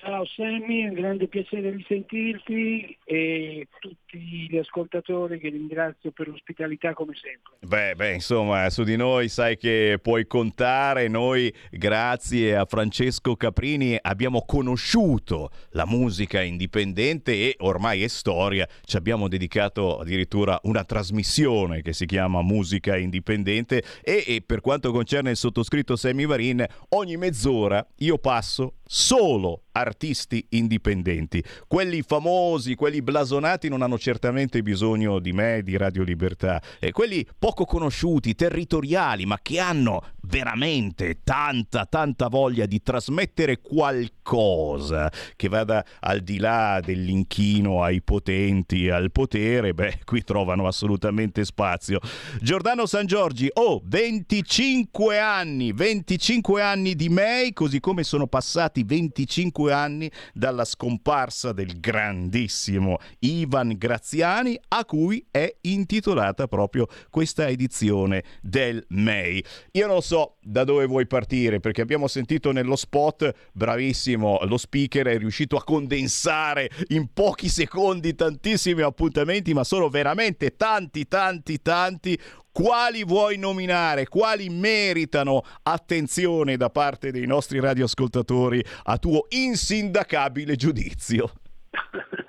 Ciao Sammy, è un grande piacere risentirti e tutti gli ascoltatori che ringrazio per l'ospitalità come sempre. Beh, beh, insomma, su di noi sai che puoi contare, noi grazie a Francesco Caprini abbiamo conosciuto la musica indipendente e ormai è storia, ci abbiamo dedicato addirittura una trasmissione che si chiama Musica Indipendente e, e per quanto concerne il sottoscritto Sammy Varin, ogni mezz'ora io passo solo artisti indipendenti. Quelli famosi, quelli blasonati non hanno certamente bisogno di me, di Radio Libertà. E quelli poco conosciuti, territoriali, ma che hanno veramente tanta, tanta voglia di trasmettere qualcosa che vada al di là dell'inchino ai potenti, al potere, beh, qui trovano assolutamente spazio. Giordano San Giorgi, oh, 25 anni, 25 anni di May, così come sono passati 25 anni dalla scomparsa del grandissimo Ivan Graziani, a cui è intitolata proprio questa edizione del May. Io non so da dove vuoi partire, perché abbiamo sentito nello spot, bravissimo, lo speaker è riuscito a condensare in pochi secondi tantissimi appuntamenti, ma sono veramente tanti, tanti, tanti. Quali vuoi nominare? Quali meritano attenzione da parte dei nostri radioascoltatori a tuo insindacabile giudizio?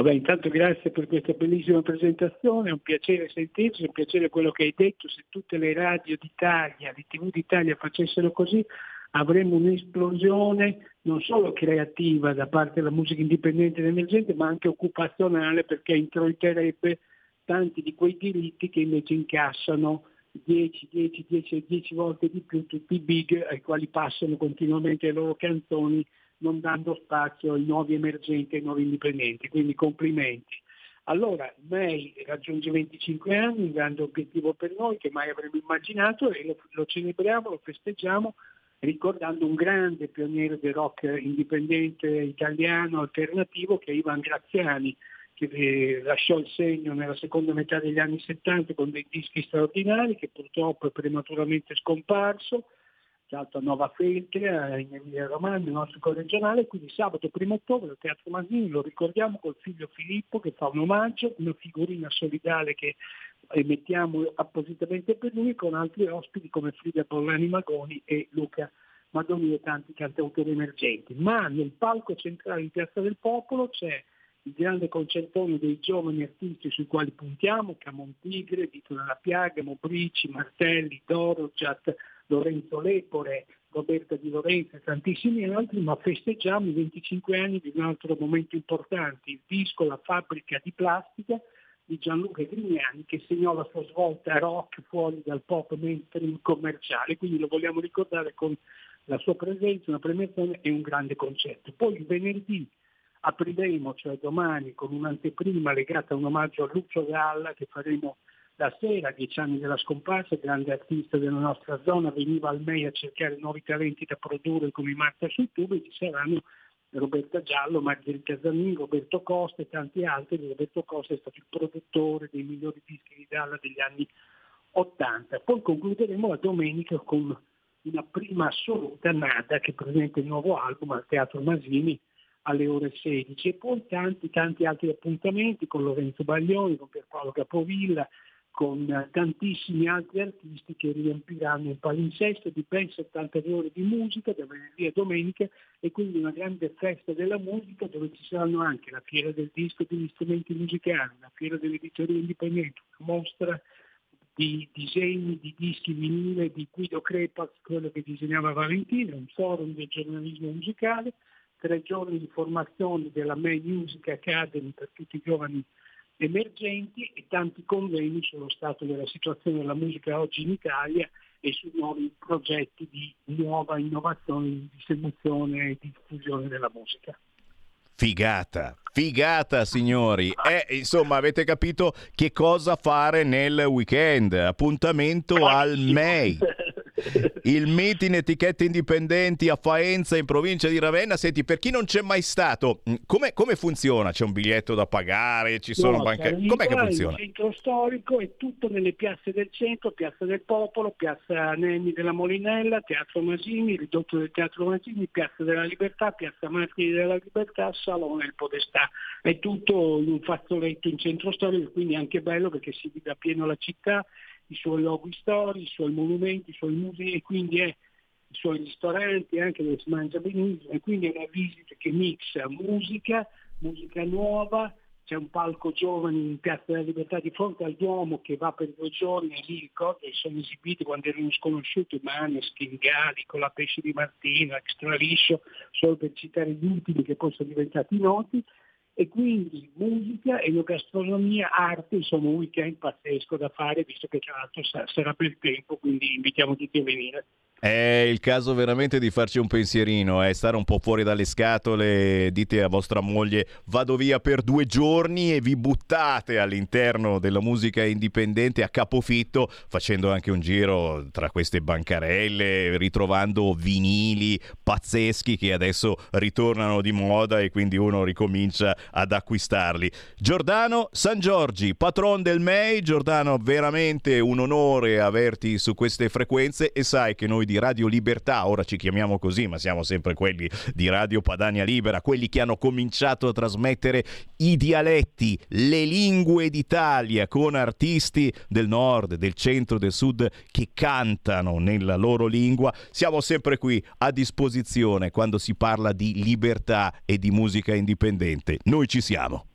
Vabbè, intanto grazie per questa bellissima presentazione, è un piacere sentirci, è un piacere quello che hai detto, se tutte le radio d'Italia, le tv d'Italia facessero così avremmo un'esplosione non solo creativa da parte della musica indipendente ed emergente, ma anche occupazionale perché introiterebbe tanti di quei diritti che invece incassano 10, 10, 10, 10 volte di più tutti i big ai quali passano continuamente le loro canzoni non dando spazio ai nuovi emergenti, ai nuovi indipendenti, quindi complimenti. Allora, May raggiunge 25 anni, un grande obiettivo per noi che mai avremmo immaginato e lo, lo celebriamo, lo festeggiamo ricordando un grande pioniere del rock indipendente italiano alternativo che è Ivan Graziani, che eh, lasciò il segno nella seconda metà degli anni 70 con dei dischi straordinari che purtroppo è prematuramente scomparso teatro a Nova Feltria in Emilia Romagna, il nostro corregionale, quindi sabato 1 ottobre al Teatro Masini lo ricordiamo col figlio Filippo che fa un omaggio, una figurina solidale che emettiamo appositamente per lui con altri ospiti come Frida Bollani Magoni e Luca Madoni e tanti cantautori emergenti. Ma nel palco centrale di Piazza del Popolo c'è il grande concertone dei giovani artisti sui quali puntiamo, Camon Tigre, Dito della Piaga, Mobrici, Martelli, Doro, Giat, Lorenzo Lepore, Roberta Di Lorenzo e tantissimi altri, ma festeggiamo i 25 anni di un altro momento importante, il disco La fabbrica di plastica di Gianluca Grignani che segnò la sua svolta rock fuori dal pop mainstream commerciale, quindi lo vogliamo ricordare con la sua presenza, una premiazione e un grande concerto. Poi il venerdì apriremo, cioè domani, con un'anteprima legata a un omaggio a Lucio Galla che faremo la sera, dieci anni della scomparsa, grande artista della nostra zona, veniva al MEI a cercare nuovi talenti da produrre come Marta tubo e ci saranno Roberta Giallo, Margherita Zanini, Roberto Costa e tanti altri. Roberto Costa è stato il produttore dei migliori dischi di Dalla degli anni 80. Poi concluderemo la domenica con una prima assoluta Nada che presenta il nuovo album al Teatro Masini alle ore 16 e poi tanti tanti altri appuntamenti con Lorenzo Baglioni, con Pierpaolo Capovilla, con tantissimi altri artisti che riempiranno il palinsesto di ben 72 ore di musica da venerdì a domenica e quindi una grande festa della musica dove ci saranno anche la fiera del disco degli strumenti musicali, la fiera dell'editoria indipendente, una mostra di disegni di dischi vinile di Guido Crepax, quello che disegnava Valentino, un forum del giornalismo musicale, tre giorni di formazione della May Music Academy per tutti i giovani emergenti e tanti convegni sullo stato della situazione della musica oggi in Italia e su nuovi progetti di nuova innovazione, di distribuzione e diffusione della musica. Figata, figata signori. E insomma avete capito che cosa fare nel weekend. Appuntamento al MEI. Il meeting etichette indipendenti a Faenza in provincia di Ravenna. Senti, per chi non c'è mai stato, mh, come, come funziona? C'è un biglietto da pagare? Ci sono No, banche... Com'è che funziona? Il centro storico è tutto nelle piazze del centro, Piazza del Popolo, Piazza Nenni della Molinella, Teatro Masini, ridotto del Teatro Masini, Piazza della Libertà, Piazza Martiri della Libertà, Salone del Podestà. È tutto in un fazzoletto in centro storico, quindi è anche bello perché si vive a pieno la città, i suoi luoghi storici, i suoi monumenti, i suoi musei, e quindi è i suoi ristoranti, anche dove si mangia benissimo, e quindi è una visita che mixa musica, musica nuova, c'è un palco giovani in Piazza della Libertà di fronte al Duomo che va per due giorni e lì ricordo che sono esibiti quando erano sconosciuti Maneskin, Gali, con la pesce di Martino, Extra Liscio, solo per citare gli ultimi che poi sono diventati noti, e quindi musica, enogastronomia, arte, insomma un weekend pazzesco da fare, visto che tra l'altro sa- sarà per tempo, quindi invitiamo tutti a venire. È il caso veramente di farci un pensierino, eh, stare un po' fuori dalle scatole, dite a vostra moglie vado via per due giorni e vi buttate all'interno della musica indipendente a capofitto facendo anche un giro tra queste bancarelle, ritrovando vinili pazzeschi che adesso ritornano di moda e quindi uno ricomincia ad acquistarli. Giordano San Giorgi, patron del MEI, Giordano veramente un onore averti su queste frequenze e sai che noi di Radio Libertà, ora ci chiamiamo così, ma siamo sempre quelli di Radio Padania Libera, quelli che hanno cominciato a trasmettere i dialetti, le lingue d'Italia con artisti del nord, del centro, del sud che cantano nella loro lingua. Siamo sempre qui a disposizione quando si parla di libertà e di musica indipendente. Noi ci siamo.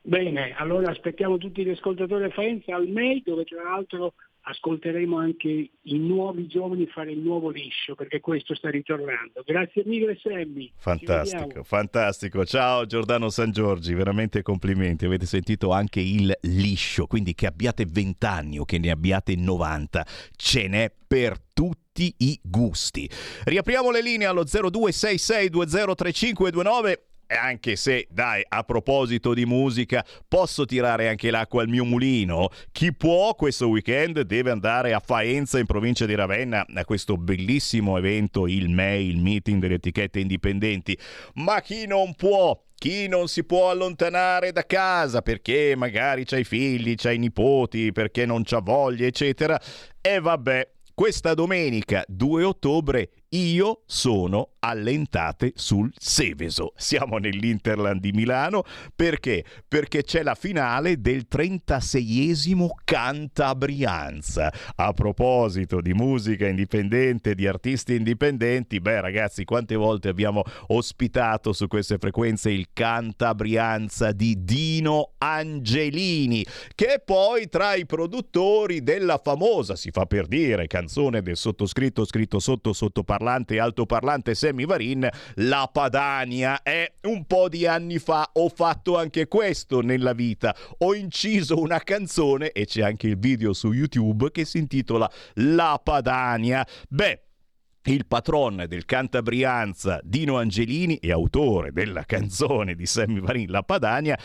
Bene, allora aspettiamo tutti gli ascoltatori a Faenza al MEI, dove tra l'altro ascolteremo anche i nuovi giovani fare il nuovo liscio, perché questo sta ritornando. Grazie mille Sammy. Fantastico, fantastico. Ciao Giordano San Giorgi, veramente complimenti. Avete sentito anche il liscio, quindi che abbiate 20 anni o che ne abbiate 90, ce n'è per tutti i gusti. Riapriamo le linee allo 0266203529 e anche se, dai, a proposito di musica, posso tirare anche l'acqua al mio mulino. Chi può questo weekend deve andare a Faenza in provincia di Ravenna a questo bellissimo evento, il MEI, il meeting delle etichette indipendenti. Ma chi non può chi non si può allontanare da casa perché magari c'hai figli, c'hai nipoti, perché non c'ha voglia, eccetera. E vabbè, questa domenica 2 ottobre io sono allentate sul Seveso. Siamo nell'Interland di Milano perché? Perché c'è la finale del 36esimo Cantabrianza. A proposito di musica indipendente, di artisti indipendenti, beh ragazzi, quante volte abbiamo ospitato su queste frequenze il Cantabrianza di Dino Angelini, che è poi tra i produttori della famosa, si fa per dire, canzone del sottoscritto scritto sotto sottoparlante e altoparlante Sammy Varin, La Padania. È un po' di anni fa ho fatto anche questo nella vita. Ho inciso una canzone e c'è anche il video su YouTube che si intitola La Padania. Beh, il patron del Cantabrianza, Dino Angelini, e autore della canzone di Sammy Varin La Padania,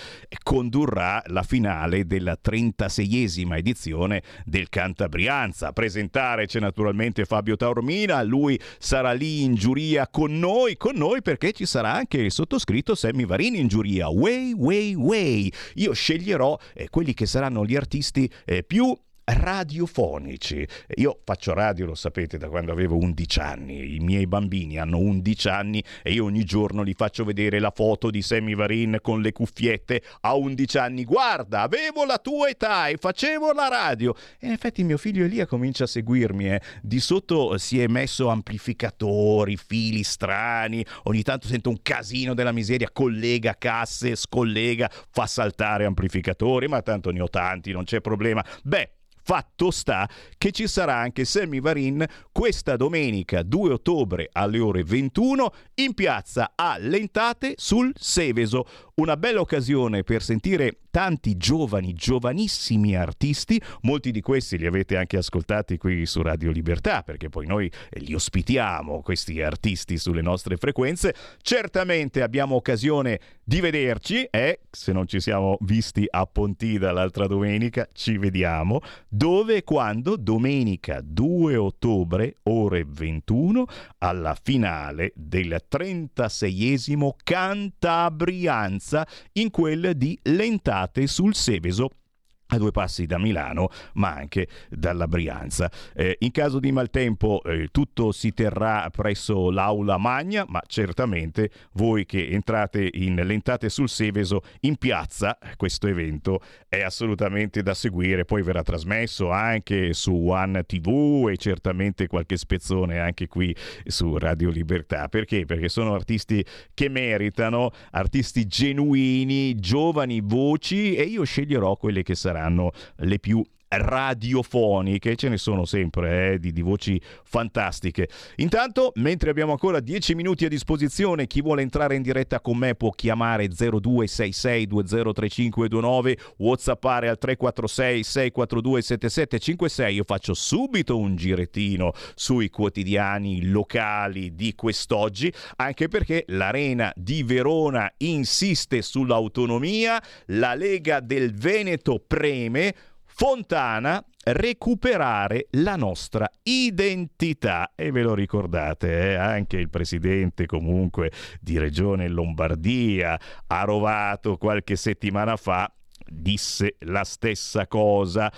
condurrà la finale della 36esima edizione del Cantabrianza. A presentare c'è naturalmente Fabio Taormina, lui sarà lì in giuria con noi, con noi perché ci sarà anche il sottoscritto Sammy Varin in giuria. Way, way, way. Io sceglierò eh, quelli che saranno gli artisti eh, più radiofonici. Io faccio radio, lo sapete, da quando avevo 11 anni. I miei bambini hanno 11 anni e io ogni giorno gli faccio vedere la foto di Sammy Varin con le cuffiette a 11 anni. Guarda, avevo la tua età e facevo la radio. E in effetti mio figlio Elia comincia a seguirmi. eh. Di sotto si è messo amplificatori, fili strani. Ogni tanto sento un casino della miseria. Collega casse, scollega, fa saltare amplificatori. Ma tanto ne ho tanti, non c'è problema. Beh, Fatto sta che ci sarà anche Sammy Varin questa domenica 2 ottobre alle ore 21 in piazza a Lentate sul Seveso. Una bella occasione per sentire tanti giovani, giovanissimi artisti, molti di questi li avete anche ascoltati qui su Radio Libertà, perché poi noi li ospitiamo, questi artisti, sulle nostre frequenze. Certamente abbiamo occasione di vederci, eh? se non ci siamo visti a Pontida l'altra domenica, ci vediamo. Dove e quando? Domenica 2 ottobre, ore 21, alla finale del 36esimo Cantabrianza in quel di Lentate sul Seveso a due passi da Milano, ma anche dalla Brianza. Eh, in caso di maltempo eh, tutto si terrà presso l'Aula Magna, ma certamente voi che entrate in Lentate sul Seveso in piazza, questo evento è assolutamente da seguire, poi verrà trasmesso anche su One TV e certamente qualche spezzone anche qui su Radio Libertà. Perché? Perché sono artisti che meritano, artisti genuini, giovani voci e io sceglierò quelle che saranno saranno le più radiofoniche, ce ne sono sempre eh, di, di, voci fantastiche. Intanto, mentre abbiamo ancora 10 minuti a disposizione, chi vuole entrare in diretta con me può chiamare 0266203529, whatsappare al 346 642 7756. Io faccio subito un girettino sui quotidiani locali di quest'oggi, anche perché l'Arena di Verona insiste sull'autonomia, la Lega del Veneto preme, Fontana recuperare la nostra identità e ve lo ricordate eh? anche il presidente comunque di regione Lombardia ha rovato qualche settimana fa disse la stessa cosa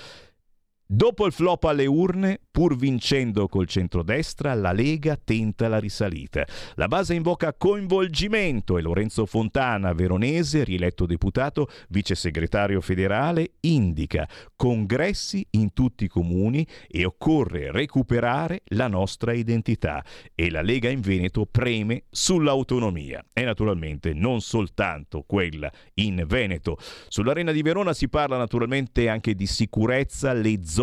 Dopo il flop alle urne, pur vincendo col centrodestra, la Lega tenta la risalita. La base invoca coinvolgimento e Lorenzo Fontana, veronese, rieletto deputato, vice segretario federale, indica congressi in tutti i comuni e occorre recuperare la nostra identità. E la Lega in Veneto preme sull'autonomia. E naturalmente non soltanto quella in Veneto. Sull'Arena di Verona si parla naturalmente anche di sicurezza, le zone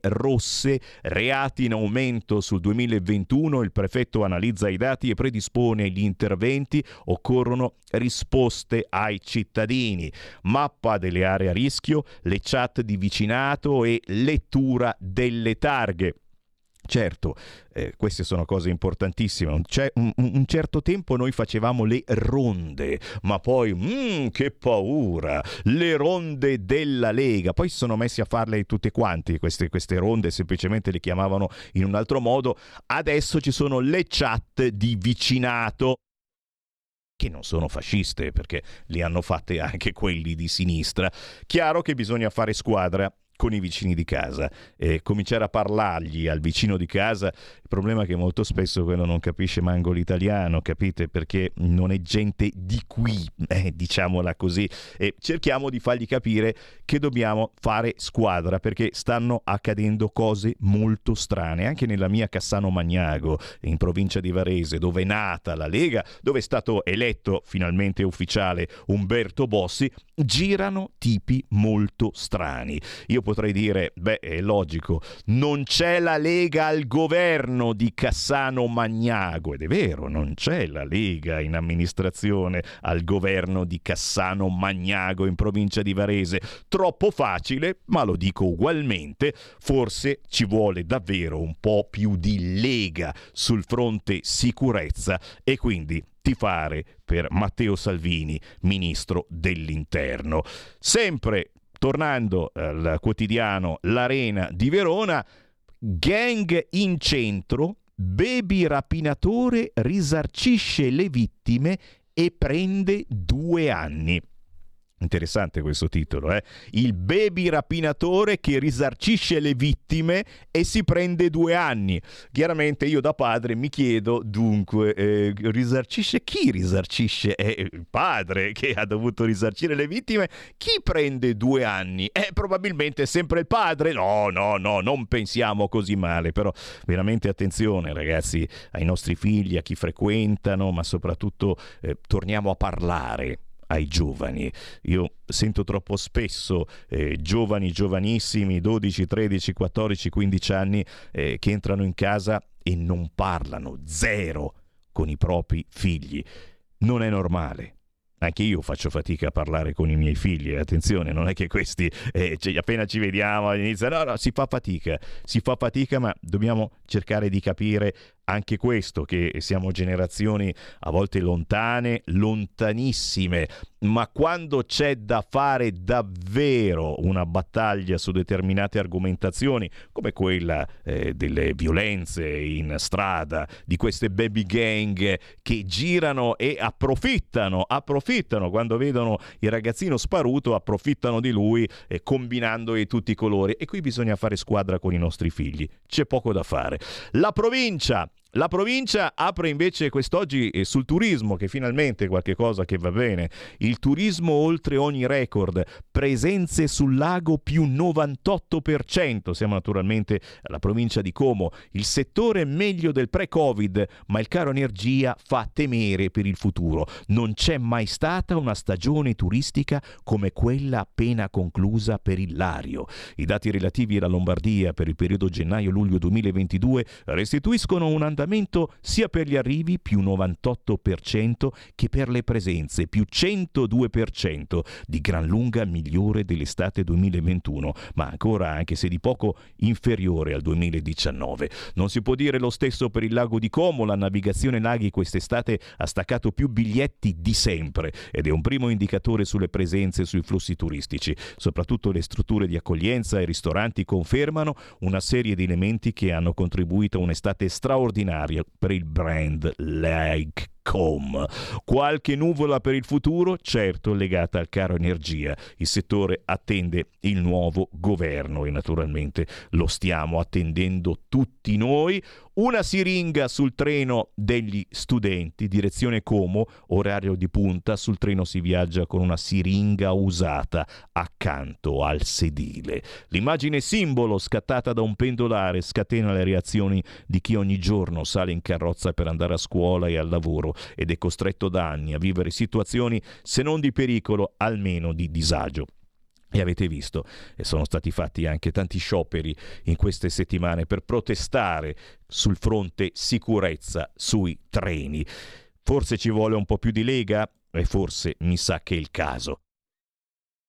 rosse, reati in aumento sul 2021, il prefetto analizza i dati e predispone gli interventi, occorrono risposte ai cittadini, mappa delle aree a rischio, le chat di vicinato e lettura delle targhe. Certo, eh, queste sono cose importantissime. Un, un, un, certo tempo noi facevamo le ronde, ma poi, mm, che paura, le ronde della Lega. Poi si sono messi a farle tutte quanti, queste, queste ronde semplicemente le chiamavano in un altro modo. Adesso ci sono le chat di vicinato che non sono fasciste perché li hanno fatte anche quelli di sinistra. Chiaro che bisogna fare squadra con i vicini di casa e cominciare a parlargli al vicino di casa. Il problema è che molto spesso quello non capisce manco l'italiano, capite? Perché non è gente di qui, eh, diciamola così. E cerchiamo di fargli capire che dobbiamo fare squadra perché stanno accadendo cose molto strane. Anche nella mia Cassano Magnago, in provincia di Varese, dove è nata la Lega, dove è stato eletto finalmente ufficiale Umberto Bossi, girano tipi molto strani. Io potrei dire, beh, è logico, non c'è la Lega al governo di Cassano Magnago, ed è vero, non c'è la Lega in amministrazione al governo di Cassano Magnago in provincia di Varese. Troppo facile, ma lo dico ugualmente, forse ci vuole davvero un po' più di Lega sul fronte sicurezza e quindi tifare per Matteo Salvini, ministro dell'Interno. Sempre Tornando al quotidiano L'Arena di Verona, gang in centro, baby rapinatore risarcisce le vittime e prende due anni. Interessante questo titolo, eh? Il baby rapinatore che risarcisce le vittime e si prende due anni. Chiaramente io da padre mi chiedo, dunque, eh, risarcisce chi risarcisce? È il padre che ha dovuto risarcire le vittime. Chi prende due anni? È probabilmente sempre il padre? No, no, no, non pensiamo così male, però veramente attenzione ragazzi ai nostri figli, a chi frequentano, ma soprattutto eh, torniamo a parlare ai giovani. Io sento troppo spesso eh, giovani, giovanissimi, 12, 13, 14, 15 anni, eh, che entrano in casa e non parlano, zero, con i propri figli. Non è normale. Anche io faccio fatica a parlare con i miei figli, attenzione, non è che questi eh, cioè, appena ci vediamo all'inizio, no, no, si fa fatica, si fa fatica, ma dobbiamo cercare di capire anche questo, che siamo generazioni a volte lontane, lontanissime, ma quando c'è da fare davvero una battaglia su determinate argomentazioni, come quella eh, delle violenze in strada, di queste baby gang che girano e approfittano, approfittano quando vedono il ragazzino sparuto, approfittano di lui eh, combinando di tutti i colori. E qui bisogna fare squadra con i nostri figli, c'è poco da fare. La provincia la provincia apre invece quest'oggi eh, sul turismo, che finalmente è qualcosa che va bene. Il turismo oltre ogni record, presenze sul lago più 98%. Siamo naturalmente alla provincia di Como. Il settore meglio del pre-Covid, ma il caro energia fa temere per il futuro. Non c'è mai stata una stagione turistica come quella appena conclusa per il Lario. I dati relativi alla Lombardia per il periodo gennaio-luglio 2022 restituiscono un andamento andamento sia per gli arrivi più 98% che per le presenze più 102%, di gran lunga migliore dell'estate 2021, ma ancora anche se di poco inferiore al 2019. Non si può dire lo stesso per il lago di Como, la navigazione laghi quest'estate ha staccato più biglietti di sempre ed è un primo indicatore sulle presenze e sui flussi turistici. Soprattutto le strutture di accoglienza e ristoranti confermano una serie di elementi che hanno contribuito a un'estate straordinaria straordinaria per il brand Like Com. Qualche nuvola per il futuro? Certo, legata al caro energia. Il settore attende il nuovo governo e naturalmente lo stiamo attendendo tutti noi. Una siringa sul treno degli studenti, direzione Como, orario di punta, sul treno si viaggia con una siringa usata accanto al sedile. L'immagine simbolo scattata da un pendolare scatena le reazioni di chi ogni giorno sale in carrozza per andare a scuola e al lavoro ed è costretto da anni a vivere situazioni se non di pericolo, almeno di disagio. E avete visto, e sono stati fatti anche tanti scioperi in queste settimane per protestare sul fronte sicurezza sui treni. Forse ci vuole un po' più di lega e forse mi sa che è il caso.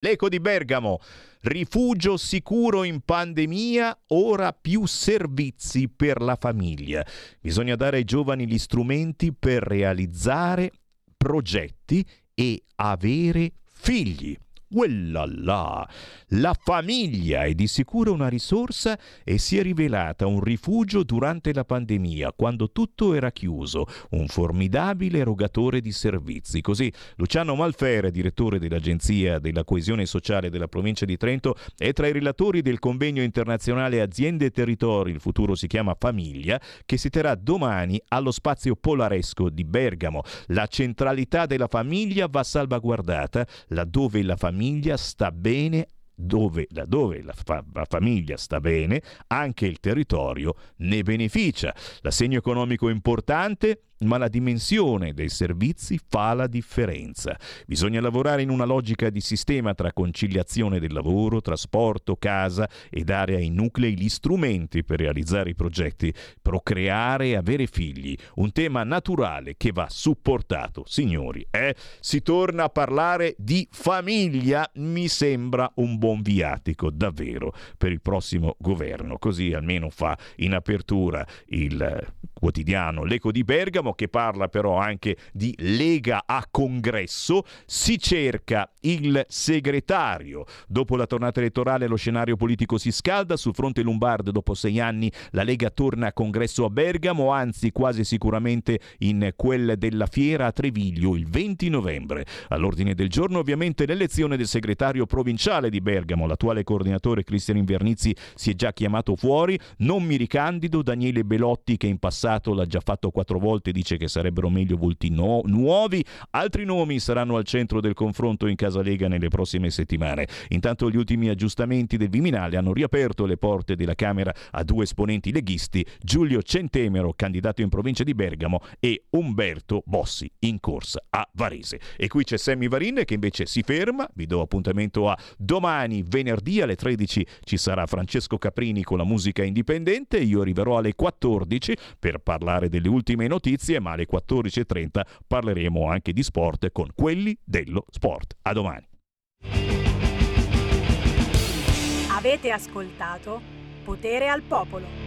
L'Eco di Bergamo, rifugio sicuro in pandemia, ora più servizi per la famiglia. Bisogna dare ai giovani gli strumenti per realizzare progetti e avere figli. Uellala! La famiglia è di sicuro una risorsa e si è rivelata un rifugio durante la pandemia, quando tutto era chiuso, un formidabile erogatore di servizi. Così Luciano Malfere, direttore dell'Agenzia della Coesione Sociale della Provincia di Trento, è tra i relatori del convegno internazionale Aziende e Territori, il futuro si chiama Famiglia, che si terrà domani allo spazio polaresco di Bergamo. La centralità della famiglia va salvaguardata laddove la famiglia famiglia sta bene dove, laddove la, fa- la, famiglia sta bene, anche il territorio ne beneficia. L'assegno economico importante, ma la dimensione dei servizi fa la differenza. Bisogna lavorare in una logica di sistema tra conciliazione del lavoro, trasporto, casa e dare ai nuclei gli strumenti per realizzare i progetti, procreare e avere figli, un tema naturale che va supportato. Signori, eh? si torna a parlare di famiglia, mi sembra un buon viatico davvero per il prossimo governo, così almeno fa in apertura il quotidiano L'Eco di Bergamo che parla però anche di Lega a congresso, si cerca il segretario. Dopo la tornata elettorale lo scenario politico si scalda, sul fronte lombardo dopo sei anni la Lega torna a congresso a Bergamo, anzi quasi sicuramente in quel della fiera a Treviglio il 20 novembre. All'ordine del giorno ovviamente l'elezione del segretario provinciale di Bergamo, l'attuale coordinatore Cristian Invernizzi si è già chiamato fuori, non mi ricandido Daniele Belotti che in passato l'ha già fatto quattro volte di dice che sarebbero meglio volti no- nuovi. Altri nomi saranno al centro del confronto in Casa Lega nelle prossime settimane. Intanto gli ultimi aggiustamenti del Viminale hanno riaperto le porte della Camera a due esponenti leghisti, Giulio Centemero, candidato in provincia di Bergamo, e Umberto Bossi, in corsa a Varese. E qui c'è Sammy Varin che invece si ferma, vi do appuntamento a domani, venerdì alle 13 ci sarà Francesco Caprini con la musica indipendente, io arriverò alle 14 per parlare delle ultime notizie, ma alle 14.30 parleremo anche di sport con quelli dello sport. A domani. Avete ascoltato Potere al Popolo.